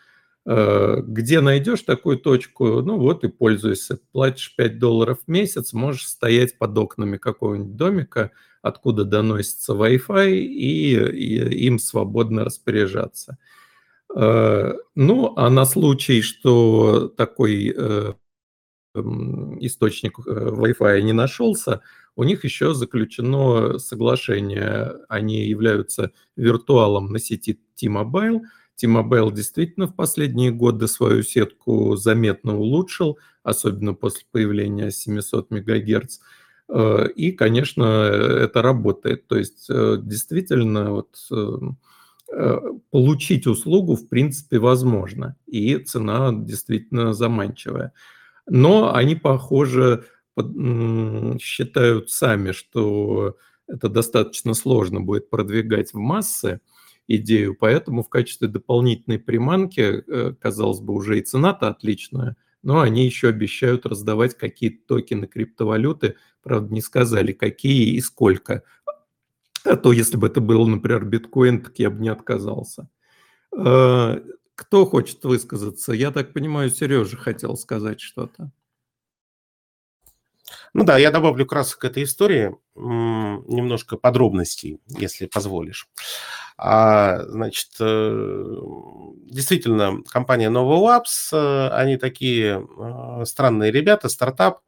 Где найдешь такую точку, ну вот и пользуйся. Платишь 5 долларов в месяц, можешь стоять под окнами какого-нибудь домика, откуда доносится Wi-Fi, и, и им свободно распоряжаться. Ну, а на случай, что такой э, источник э, Wi-Fi не нашелся, у них еще заключено соглашение. Они являются виртуалом на сети T-Mobile. T-Mobile действительно в последние годы свою сетку заметно улучшил, особенно после появления 700 МГц. Э, и, конечно, это работает. То есть э, действительно вот получить услугу в принципе возможно, и цена действительно заманчивая. Но они, похоже, считают сами, что это достаточно сложно будет продвигать в массы идею, поэтому в качестве дополнительной приманки, э, казалось бы, уже и цена-то отличная, но они еще обещают раздавать какие-то токены криптовалюты, правда, не сказали, какие и сколько. А то, если бы это был, например, биткоин, так я бы не отказался. Кто хочет высказаться? Я так понимаю, Сережа хотел сказать что-то. Ну да, я добавлю красок к этой истории, немножко подробностей, если позволишь. А, значит, э, действительно, компания Nova Labs, э, они такие э, странные ребята, стартап,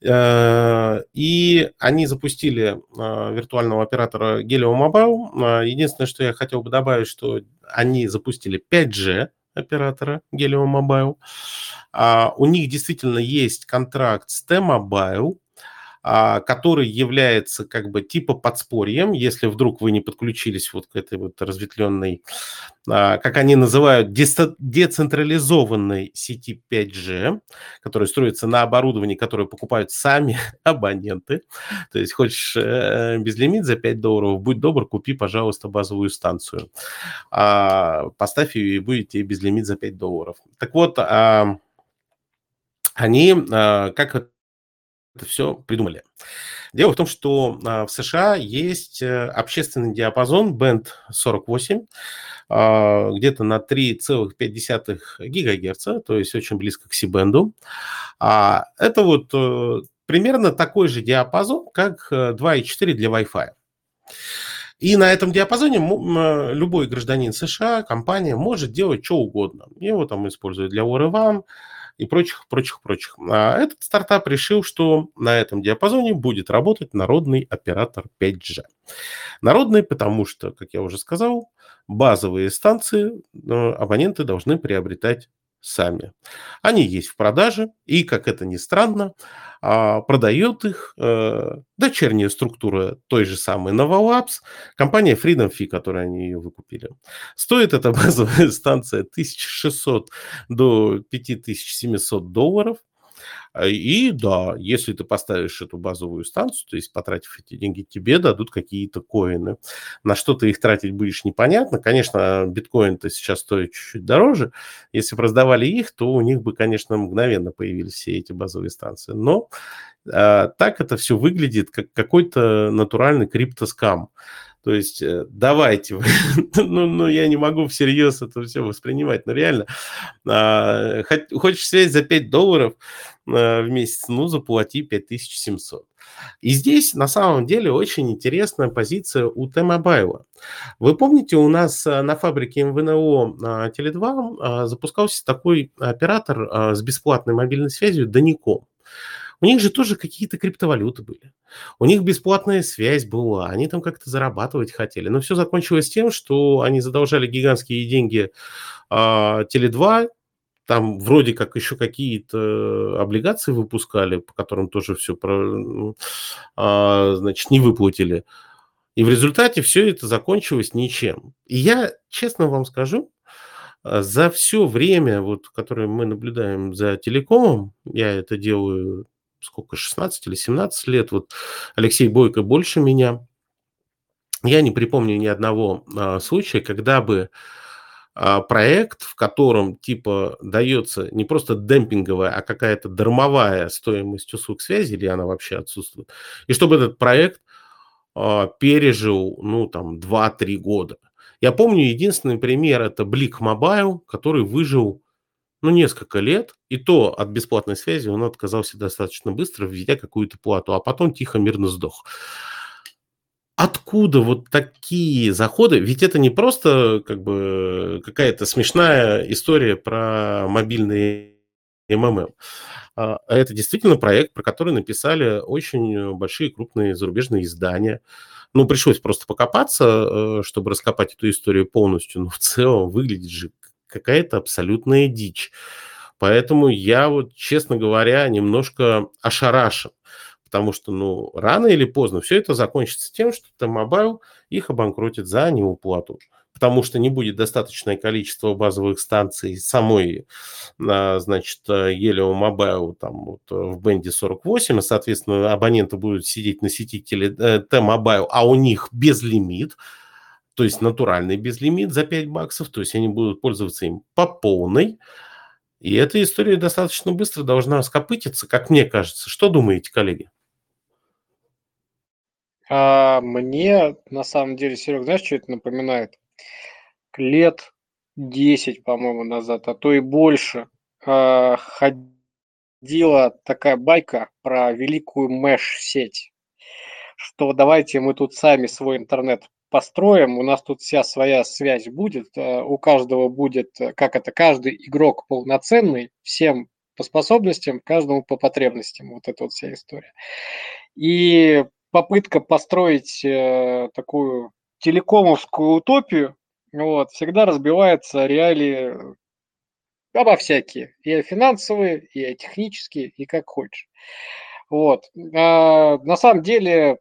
и они запустили виртуального оператора Helio Mobile. Единственное, что я хотел бы добавить, что они запустили 5G оператора Helio Mobile. А, у них действительно есть контракт с T-Mobile, который является как бы типа подспорьем, если вдруг вы не подключились вот к этой вот разветвленной, а, как они называют, децентрализованной сети 5G, которая строится на оборудовании, которое покупают сами абоненты. То есть хочешь э, безлимит за 5 долларов, будь добр, купи, пожалуйста, базовую станцию. А, поставь ее и будете безлимит за 5 долларов. Так вот, они, как это все придумали. Дело в том, что а, в США есть э, общественный диапазон Band 48, а, где-то на 3,5 ГГц, то есть очень близко к C-бенду. А, это вот э, примерно такой же диапазон, как 2,4 э, для Wi-Fi. И на этом диапазоне любой гражданин США, компания может делать что угодно. Его там используют для War и прочих, прочих, прочих. А этот стартап решил, что на этом диапазоне будет работать народный оператор 5G. Народный, потому что, как я уже сказал, базовые станции э, абоненты должны приобретать сами. Они есть в продаже, и, как это ни странно, а, продает их э, дочерняя структура той же самой Novolabs, компания Freedom Fee, которую они ее выкупили. Стоит эта базовая станция 1600 до 5700 долларов. А, и да, если ты поставишь эту базовую станцию, то есть потратив эти деньги, тебе дадут какие-то коины. На что ты их тратить будешь, непонятно. Конечно, биткоин-то сейчас стоит чуть-чуть дороже. Если бы раздавали их, то у них бы, конечно, мгновенно появились все эти базовые станции. Но а, так это все выглядит как какой-то натуральный криптоскам. То есть э, давайте, ну, ну я не могу всерьез это все воспринимать, но реально, а, хочешь связь за 5 долларов а, в месяц, ну заплати 5700. И здесь на самом деле очень интересная позиция у T-Mobile. Вы помните, у нас э, на фабрике МВНО а, Теле2 запускался такой оператор с бесплатной мобильной связью Даником. У них же тоже какие-то криптовалюты были. У них бесплатная связь была, они там как-то зарабатывать хотели. Но все закончилось тем, что они задолжали гигантские деньги а, Теле2, там вроде как еще какие-то облигации выпускали, по которым тоже все про, а, значит, не выплатили. И в результате все это закончилось ничем. И я, честно вам скажу, а, за все время, вот, которое мы наблюдаем за телекомом, я это делаю сколько, 16 или 17 лет, вот Алексей Бойко больше меня, я не припомню ни одного а, случая, когда бы а, проект, в котором типа дается не просто демпинговая, а какая-то дармовая стоимость услуг связи, или она вообще отсутствует, и чтобы этот проект а, пережил, ну, там, 2-3 года. Я помню единственный пример, это Блик Mobile, который выжил ну, несколько лет, и то от бесплатной связи он отказался достаточно быстро, введя какую-то плату, а потом тихо, мирно сдох. Откуда вот такие заходы? Ведь это не просто как бы какая-то смешная история про мобильные МММ. А это действительно проект, про который написали очень большие крупные зарубежные издания. Ну, пришлось просто покопаться, э, чтобы раскопать эту историю полностью, но в целом выглядит же какая-то абсолютная дичь. Поэтому я вот, честно говоря, немножко ошарашен. Потому что, ну, рано или поздно все это закончится тем, что T-Mobile их обанкротит за неуплату. Потому что не будет достаточное количество базовых станций самой, а, значит, Helio Mobile там вот в бенде 48, и, соответственно, абоненты будут сидеть на сети э, T-Mobile, а у них безлимит то есть натуральный безлимит за 5 баксов, то есть они будут пользоваться им по полной. И эта история достаточно быстро должна скопытиться, как мне кажется. Что думаете, коллеги? А мне, на самом деле, Серег, знаешь, что это напоминает? Лет 10, по-моему, назад, а то и больше, а, ходила такая байка про великую меш-сеть, что давайте мы тут сами свой интернет построим, у нас тут вся своя связь будет, э, у каждого будет, э, как это, каждый игрок полноценный, всем по способностям, каждому по потребностям, вот эта вот вся история. И попытка построить э, такую телекомовскую утопию, вот, всегда разбивается реалии обо всякие, и финансовые, и технические, и как хочешь. Вот. А, на самом деле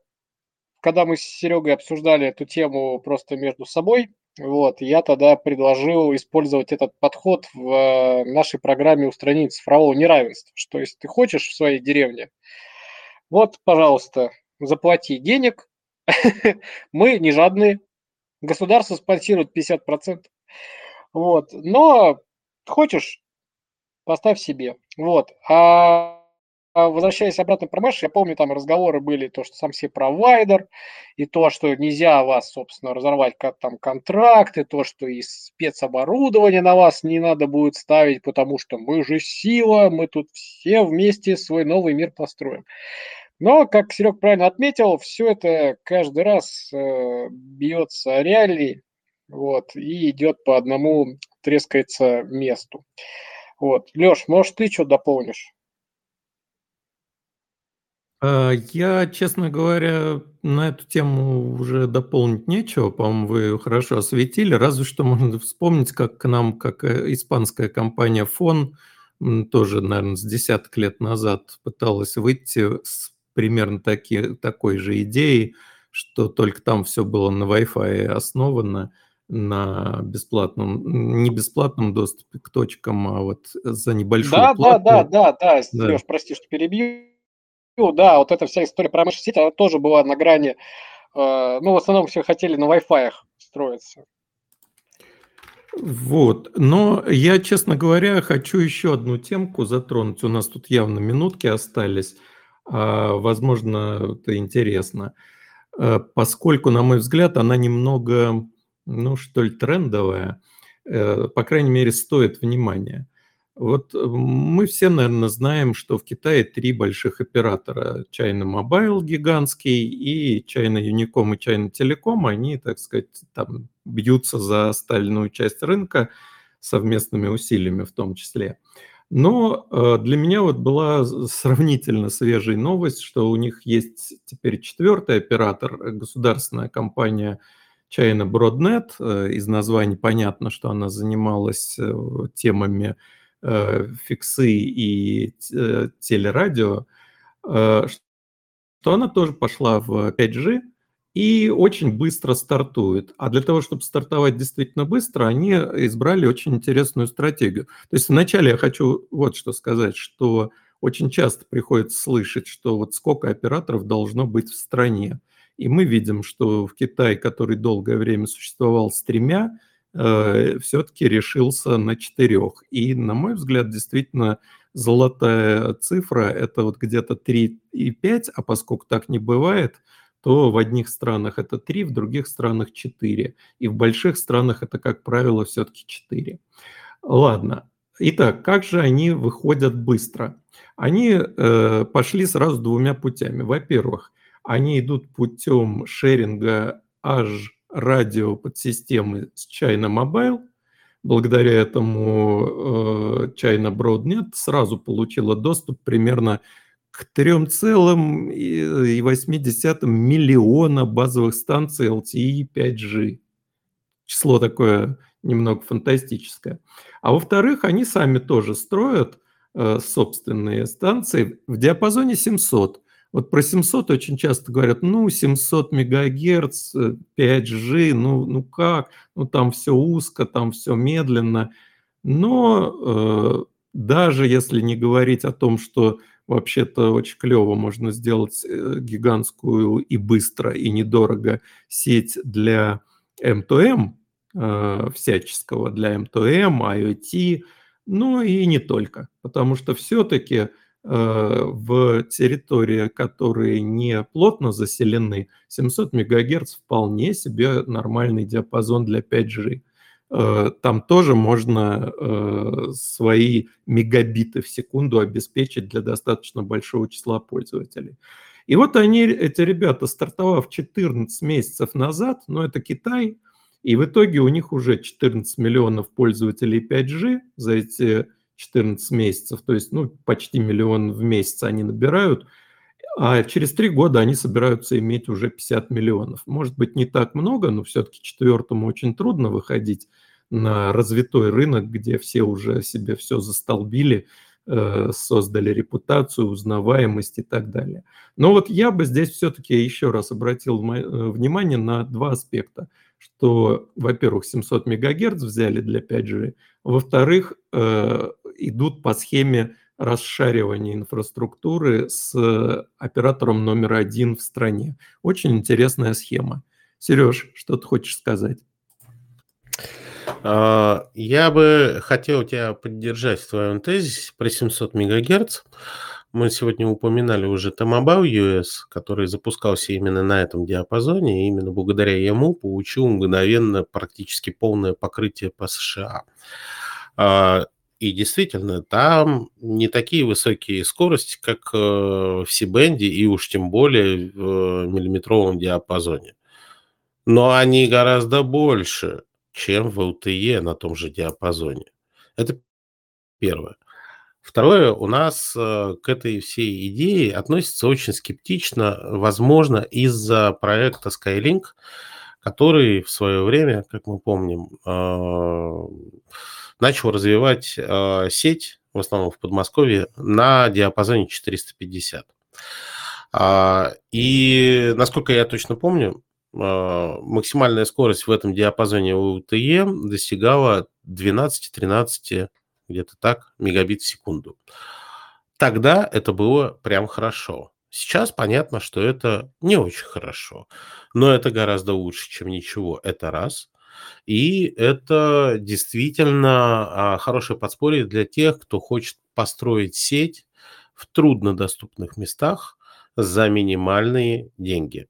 когда мы с Серегой обсуждали эту тему просто между собой, вот, я тогда предложил использовать этот подход в э, нашей программе устранить цифрового неравенства. Что если ты хочешь в своей деревне, вот, пожалуйста, заплати денег, мы не жадные, государство спонсирует 50%, вот, но хочешь, поставь себе, вот, а возвращаясь обратно про Мэш, я помню, там разговоры были, то, что сам себе провайдер, и то, что нельзя вас, собственно, разорвать как там контракты, то, что и спецоборудование на вас не надо будет ставить, потому что мы же сила, мы тут все вместе свой новый мир построим. Но, как Серег правильно отметил, все это каждый раз э, бьется реалии, вот, и идет по одному, трескается месту. Вот. Леш, может, ты что дополнишь? А, я, честно говоря, на эту тему уже дополнить нечего. По-моему, вы хорошо осветили. Разве что можно вспомнить, как к нам, как э, испанская компания «Фон», тоже, наверное, с десяток лет назад пыталась выйти с примерно таки, такой же идеей, что только там все было на Wi-Fi основано, на бесплатном, не бесплатном доступе к точкам, а вот за небольшую да, плату. Да, да, да, да, да. Леш, прости, что перебью. Да, вот эта вся история про мышь сеть, она тоже была на грани. Э, ну, в основном все хотели на Wi-Fi строиться. Вот, но я, честно говоря, хочу еще одну темку затронуть. У нас тут явно минутки остались, а, возможно, это интересно. Э, поскольку, на мой взгляд, она немного, ну, что ли, трендовая, э, по крайней мере, стоит внимания. Вот э, мы все, наверное, знаем, что в Китае три больших оператора. China Mobile гигантский и China Unicom и China Telecom. Они, так сказать, там бьются за остальную часть рынка совместными усилиями в том числе. Но э, для меня вот была сравнительно свежая новость, что у них есть теперь четвертый оператор, государственная компания China Broadnet. Э, из названия понятно, что она занималась темами фиксы и телерадио, что она тоже пошла в 5G, и очень быстро стартует. А для того, чтобы стартовать действительно быстро, они избрали очень интересную стратегию. То есть вначале я хочу вот что сказать, что очень часто приходится слышать, что вот сколько операторов должно быть в стране. И мы видим, что в Китае, который долгое время существовал с тремя, э, все-таки решился на четырех. И, на мой взгляд, действительно золотая цифра – это вот где-то 3,5, а поскольку так не бывает – то в одних странах это 3, в других странах 4. И в больших странах это, как правило, все-таки 4. Ладно. Итак, как же они выходят быстро? Они э, пошли сразу двумя путями. Во-первых, они идут путем шеринга аж радио подсистемы с China Mobile. Благодаря этому э, China Broadnet сразу получила доступ примерно к 3,8 миллиона базовых станций LTE 5G. Число такое немного фантастическое. А во-вторых, они сами тоже строят э, собственные станции в диапазоне 700. Вот про 700 очень часто говорят, ну, 700 мегагерц, 5G, ну, ну как, ну там все узко, там все медленно. Но э, даже если не говорить о том, что вообще-то очень клево можно сделать э, гигантскую и быстро, и недорого сеть для M2M э, всяческого, для M2M, IoT, ну и не только, потому что все-таки э, в территории, которые не плотно заселены, 700 МГц вполне себе нормальный диапазон для 5G. Э, там тоже можно э, свои мегабиты в секунду обеспечить для достаточно большого числа пользователей. И вот они, эти ребята, стартовав 14 месяцев назад, но это Китай, и в итоге у них уже 14 миллионов пользователей 5G за эти 14 месяцев, то есть ну, почти миллион в месяц они набирают, а через три года они собираются иметь уже 50 миллионов. Может быть, не так много, но все-таки четвертому очень трудно выходить на развитой рынок, где все уже себе все застолбили, э, создали репутацию, узнаваемость и так далее. Но вот я бы здесь все-таки еще раз обратил э, внимание на два аспекта. Что, во-первых, 700 мегагерц взяли для 5G, во-вторых, э, идут по схеме расшаривания инфраструктуры с оператором номер один в стране. Очень интересная схема. Сереж, что ты хочешь сказать? А, я бы хотел тебя поддержать в твоем тезисе про 700 МГц. Мы сегодня упоминали уже T-Mobile US, который запускался именно на этом диапазоне, и именно благодаря ему получил мгновенно практически полное покрытие по США. А, и действительно, там не такие высокие скорости, как э, в C-бенде, и уж тем более в миллиметровом диапазоне. Но они гораздо больше чем в LTE на том же диапазоне. Это первое. Второе, у нас э, к этой всей идее относится очень скептично, возможно, из-за проекта Skylink, который в свое время, как мы помним, э, начал развивать э, сеть, в основном в Подмосковье, на диапазоне 450. А, и, насколько я точно помню, максимальная скорость в этом диапазоне УТЕ достигала 12-13 где-то так, мегабит в секунду. Тогда это было прям хорошо. Сейчас понятно, что это не очень хорошо, но это гораздо лучше, чем ничего. Это раз. И это действительно а, хорошее подспорье для тех, кто хочет построить сеть в труднодоступных местах за минимальные деньги.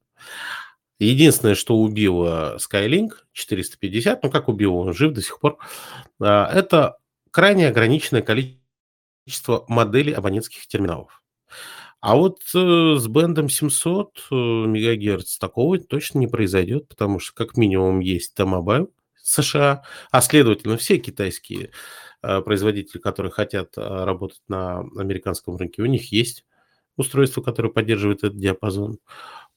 Единственное, что убило Skylink 450, ну как убило, он жив до сих пор, а, это крайне ограниченное количество моделей абонентских терминалов. А вот э, с бендом 700 э, МГц такого точно не произойдет, потому что как минимум есть T-Mobile США, а следовательно все китайские э, производители, которые хотят э, работать на американском рынке, у них есть устройство, которое поддерживает этот диапазон.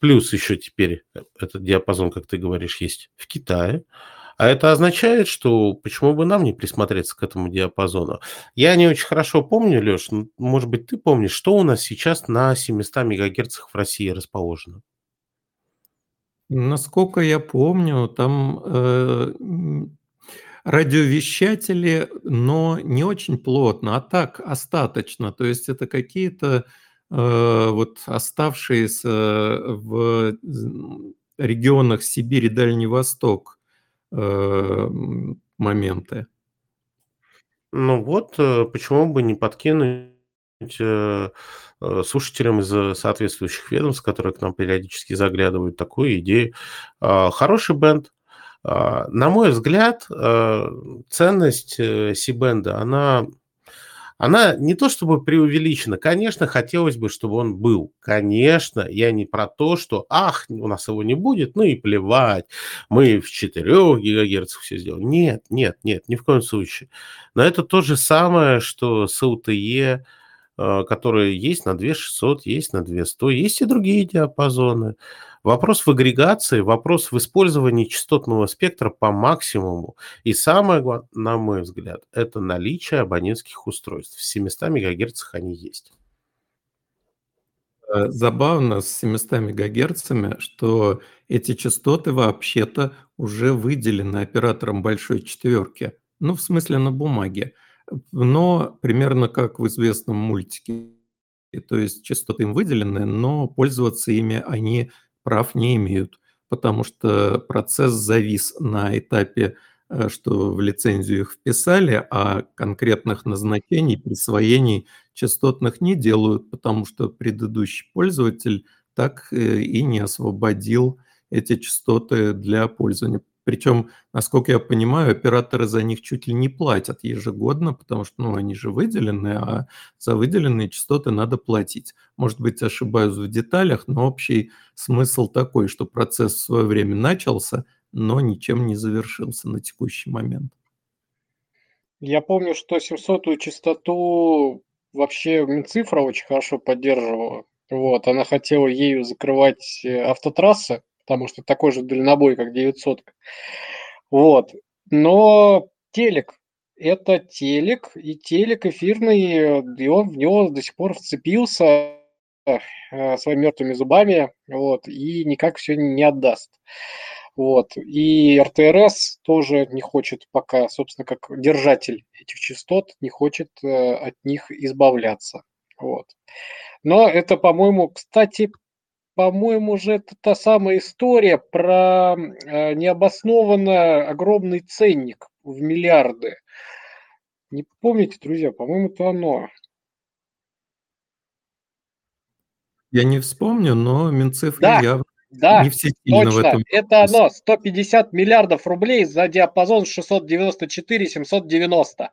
Плюс еще теперь э, этот диапазон, как ты говоришь, есть в Китае. А это означает, что почему бы нам не присмотреться к этому диапазону? Я не очень хорошо помню, Леш, может быть, ты помнишь, что у нас сейчас на 700 МГц в России расположено? Насколько я помню, там э, радиовещатели, но не очень плотно, а так остаточно. То есть это какие-то э, вот оставшиеся в регионах Сибири, Дальний Восток моменты. Ну вот, э, почему бы не подкинуть э, слушателям из соответствующих ведомств, которые к нам периодически заглядывают, такую идею. А, хороший бенд. А, на мой взгляд, ценность Си-бенда, она она не то чтобы преувеличена. Конечно, хотелось бы, чтобы он был. Конечно, я не про то, что, ах, у нас его не будет, ну и плевать, мы в 4 ГГц все сделаем. Нет, нет, нет, ни в коем случае. Но это то же самое, что с LTE, э, которые есть на 2600, есть на 200, есть и другие диапазоны. Вопрос в агрегации, вопрос в использовании частотного спектра по максимуму. И самое главное, на мой взгляд, это наличие абонентских устройств. В 700 МГц они есть. Э, забавно с 700 МГц, что эти частоты вообще-то уже выделены оператором большой четверки. Ну, в смысле, на бумаге. Но примерно как в известном мультике. То есть частоты им выделены, но пользоваться ими они прав не имеют, потому что процесс завис на этапе, э, что в лицензию их вписали, а конкретных назначений, присвоений частотных не делают, потому что предыдущий пользователь так э, и не освободил эти частоты для пользования. Причем, насколько я понимаю, операторы за них чуть ли не платят ежегодно, потому что ну, они же выделены, а за выделенные частоты надо платить. Может быть, ошибаюсь в деталях, но общий смысл такой, что процесс в свое время начался, но ничем не завершился на текущий момент. Я помню, что 700-ю частоту вообще Минцифра очень хорошо поддерживала. Вот, она хотела ею закрывать э, автотрассы, потому что такой же дальнобой, как 900. Вот. Но телек, это телек, и телек эфирный, и он в него до сих пор вцепился э, своими мертвыми зубами, вот, и никак все не отдаст. Вот. И РТРС тоже не хочет пока, собственно, как держатель этих частот, не хочет э, от них избавляться. Вот. Но это, по-моему, кстати, по-моему, же это та самая история про э, необоснованно огромный ценник в миллиарды. Не помните, друзья, по-моему, это оно. Я не вспомню, но Минцифры да, явно да, не все сильно точно. в этом. Это оно, 150 миллиардов рублей за диапазон 694-790.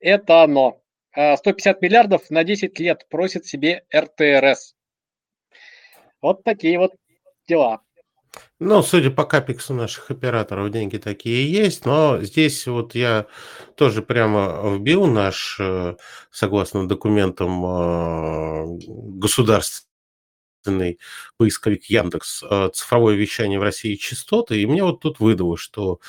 Это оно. 150 а, миллиардов на 10 лет просит себе РТРС. Вот такие вот дела. Ну, судя по капексу наших операторов, деньги такие есть, но здесь вот я тоже прямо вбил наш, э, согласно документам, э, государственный поисковик Яндекс, э, цифровое вещание в России частоты, и мне вот тут выдало, что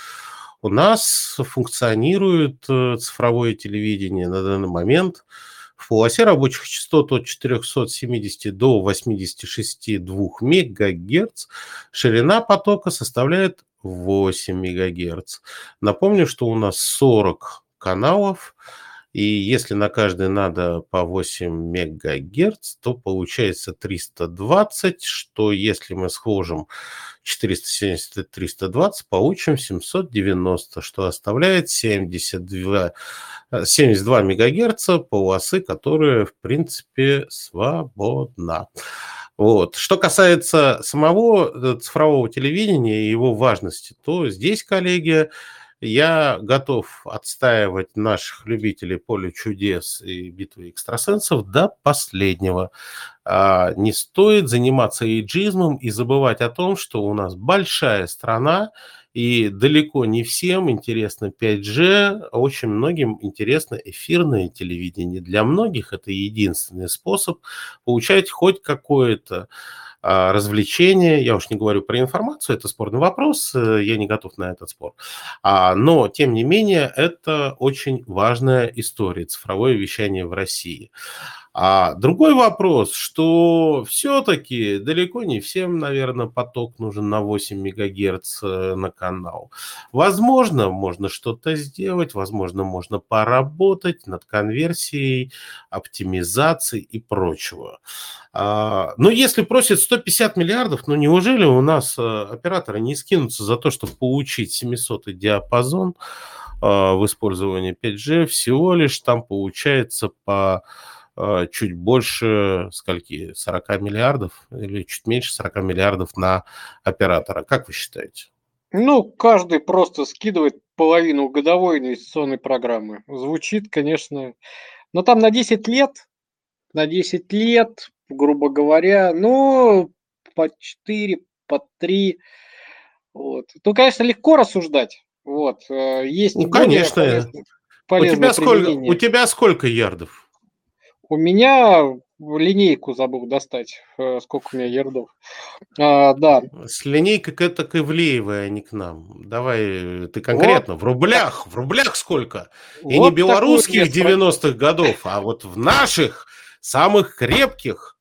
у нас функционирует цифровое телевидение на данный момент – в полосе рабочих частот от 470 до 86,2 МГц ширина потока составляет 8 МГц. Напомню, что у нас 40 каналов, и если на каждый надо по 8 мегагерц, то получается 320, что если мы сложим 470 и 320, получим 790, что оставляет 72, 72 мегагерца полосы, которые, в принципе, свободна. Вот. Что касается самого э, цифрового телевидения и его важности, то здесь, коллеги, я готов отстаивать наших любителей поля чудес и битвы экстрасенсов до последнего. А, не стоит заниматься эйджизмом и забывать о том, что у нас большая страна, и далеко не всем интересно 5G, очень многим интересно эфирное телевидение. Для многих это единственный способ получать хоть какое-то а, развлечения, я уж не говорю про информацию, это спорный вопрос, э, я не готов на этот спор. А, но, тем не менее, это очень важная история, цифровое вещание в России. А другой вопрос, что все-таки далеко не всем, наверное, поток нужен на 8 мегагерц э, на канал. Возможно, можно что-то сделать, возможно, можно поработать над конверсией, оптимизацией и прочего. А, но если просят 150 миллиардов, ну неужели у нас э, операторы не скинутся за то, чтобы получить 700 диапазон а, в использовании 5G, всего лишь там получается по чуть больше скольки, 40 миллиардов или чуть меньше 40 миллиардов на оператора. Как вы считаете? Ну, каждый просто скидывает половину годовой инвестиционной программы. Звучит, конечно, но там на 10 лет, на 10 лет, грубо говоря, ну, по 4, по 3. Вот. То, конечно, легко рассуждать. Вот. Э, есть ну, конечно. Полезные, полезные у, тебя сколько, у тебя сколько ярдов? У меня линейку забыл достать, э, сколько у меня ярдов. А, да. С линейкой к это к Ивлеевой, а не к нам. Давай э, ты конкретно, вот. в рублях, в рублях сколько? Вот И не белорусских 90-х годов, а вот в наших самых крепких.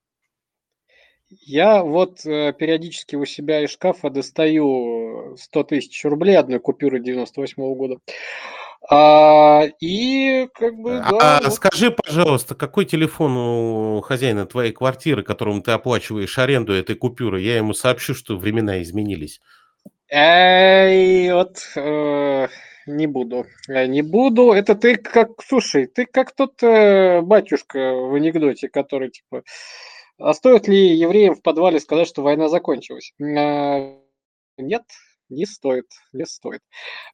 Я вот э, периодически у себя из шкафа достаю 100 тысяч рублей одной купюры 98 -го года. А, и как бы, а, да. А вот. скажи, пожалуйста, какой телефон у хозяина твоей квартиры, которому ты оплачиваешь аренду этой купюры? Я ему сообщу, что времена изменились. Эй, вот э, не буду, э, не буду. Это ты как, слушай, ты как тот э, батюшка в анекдоте, который типа, а стоит ли евреям в подвале сказать, что война закончилась? Э, нет, не стоит, не стоит.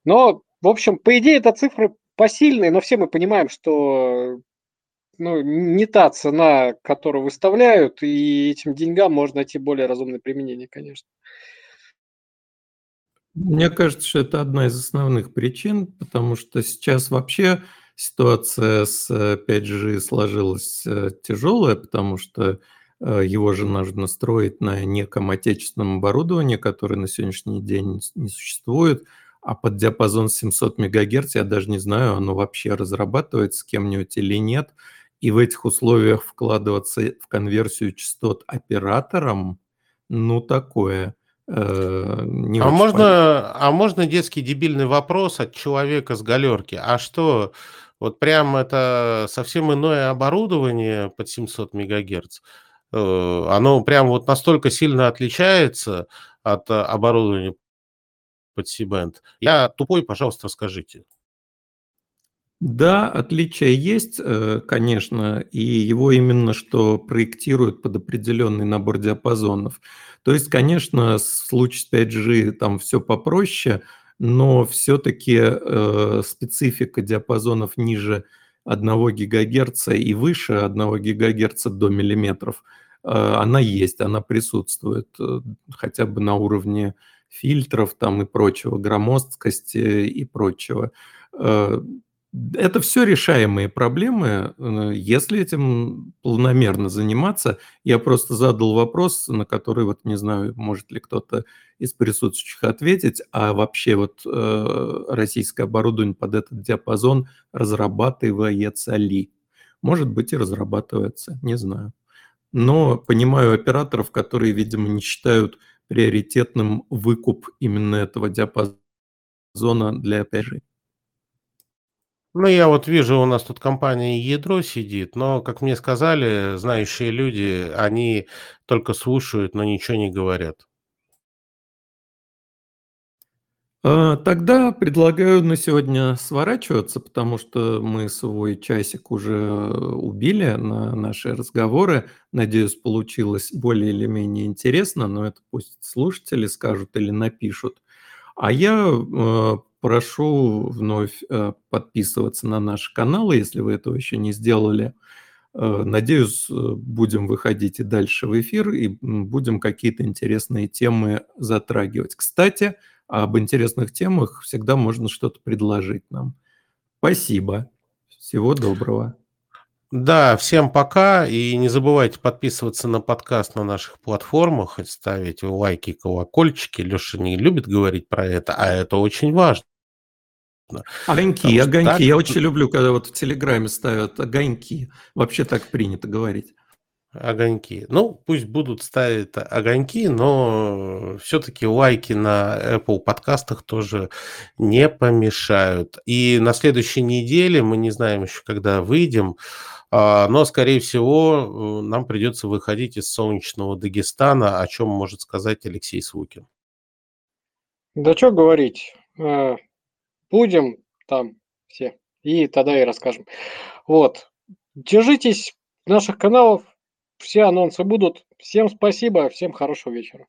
Но в общем, по идее, это цифры посильные, но все мы понимаем, что ну, не та цена, которую выставляют, и этим деньгам можно найти более разумное применение, конечно. Мне кажется, что это одна из основных причин, потому что сейчас вообще ситуация с 5G сложилась э, тяжелая, потому что э, его же нужно строить на неком отечественном оборудовании, которое на сегодняшний день не существует. А под диапазон 700 МГц я даже не знаю, оно вообще разрабатывается кем-нибудь или нет. И в этих условиях вкладываться в конверсию частот оператором, ну, такое. Э, не а, можно, а можно детский дебильный вопрос от человека с галерки? А что, вот прям это совсем иное оборудование под 700 МГц? Э, оно прям вот настолько сильно отличается от э, оборудования под C-band. Я тупой, пожалуйста, расскажите. Да, отличие есть, э, конечно, и его именно что проектируют под определенный набор диапазонов. То есть, конечно, в случае с 5G там все попроще, но все-таки э, специфика диапазонов ниже 1 ГГц и выше 1 ГГц до миллиметров она есть, она присутствует хотя бы на уровне фильтров там и прочего, громоздкости и прочего. Это все решаемые проблемы, э, если этим планомерно заниматься. Я просто задал вопрос, на который вот не знаю, может ли кто-то из присутствующих ответить, а вообще вот э, российское оборудование под этот диапазон разрабатывается ли? Может быть и разрабатывается, не знаю. Но понимаю операторов, которые, видимо, не считают приоритетным выкуп именно этого диапазона для, опять же, ну, я вот вижу, у нас тут компания "Ядро" сидит, но, как мне сказали знающие люди, они только слушают, но ничего не говорят. Тогда предлагаю на сегодня сворачиваться, потому что мы свой часик уже убили на наши разговоры. Надеюсь, получилось более или менее интересно, но это пусть слушатели скажут или напишут. А я, э, прошу вновь, э, подписываться на наш канал, если вы этого еще не сделали. Э, надеюсь, будем выходить и дальше в эфир, и будем какие-то интересные темы затрагивать. Кстати, об интересных темах всегда можно что-то предложить нам. Спасибо. Всего доброго. Да, всем пока. И не забывайте подписываться на подкаст на наших платформах, ставить лайки, колокольчики. Леша не любит говорить про это, а это очень важно. Огоньки, огоньки. Так... Я очень люблю, когда вот в Телеграме ставят огоньки. Вообще так принято говорить. Огоньки. Ну, пусть будут ставить огоньки, но все-таки лайки на Apple подкастах тоже не помешают. И на следующей неделе, мы не знаем еще, когда выйдем, а, но, скорее всего, э, нам придется выходить из солнечного Дагестана, о чем может сказать Алексей Свукин. Да что говорить, э, будем там все, и тогда и расскажем. Вот, держитесь наших каналов, все анонсы будут. Всем спасибо, всем хорошего вечера.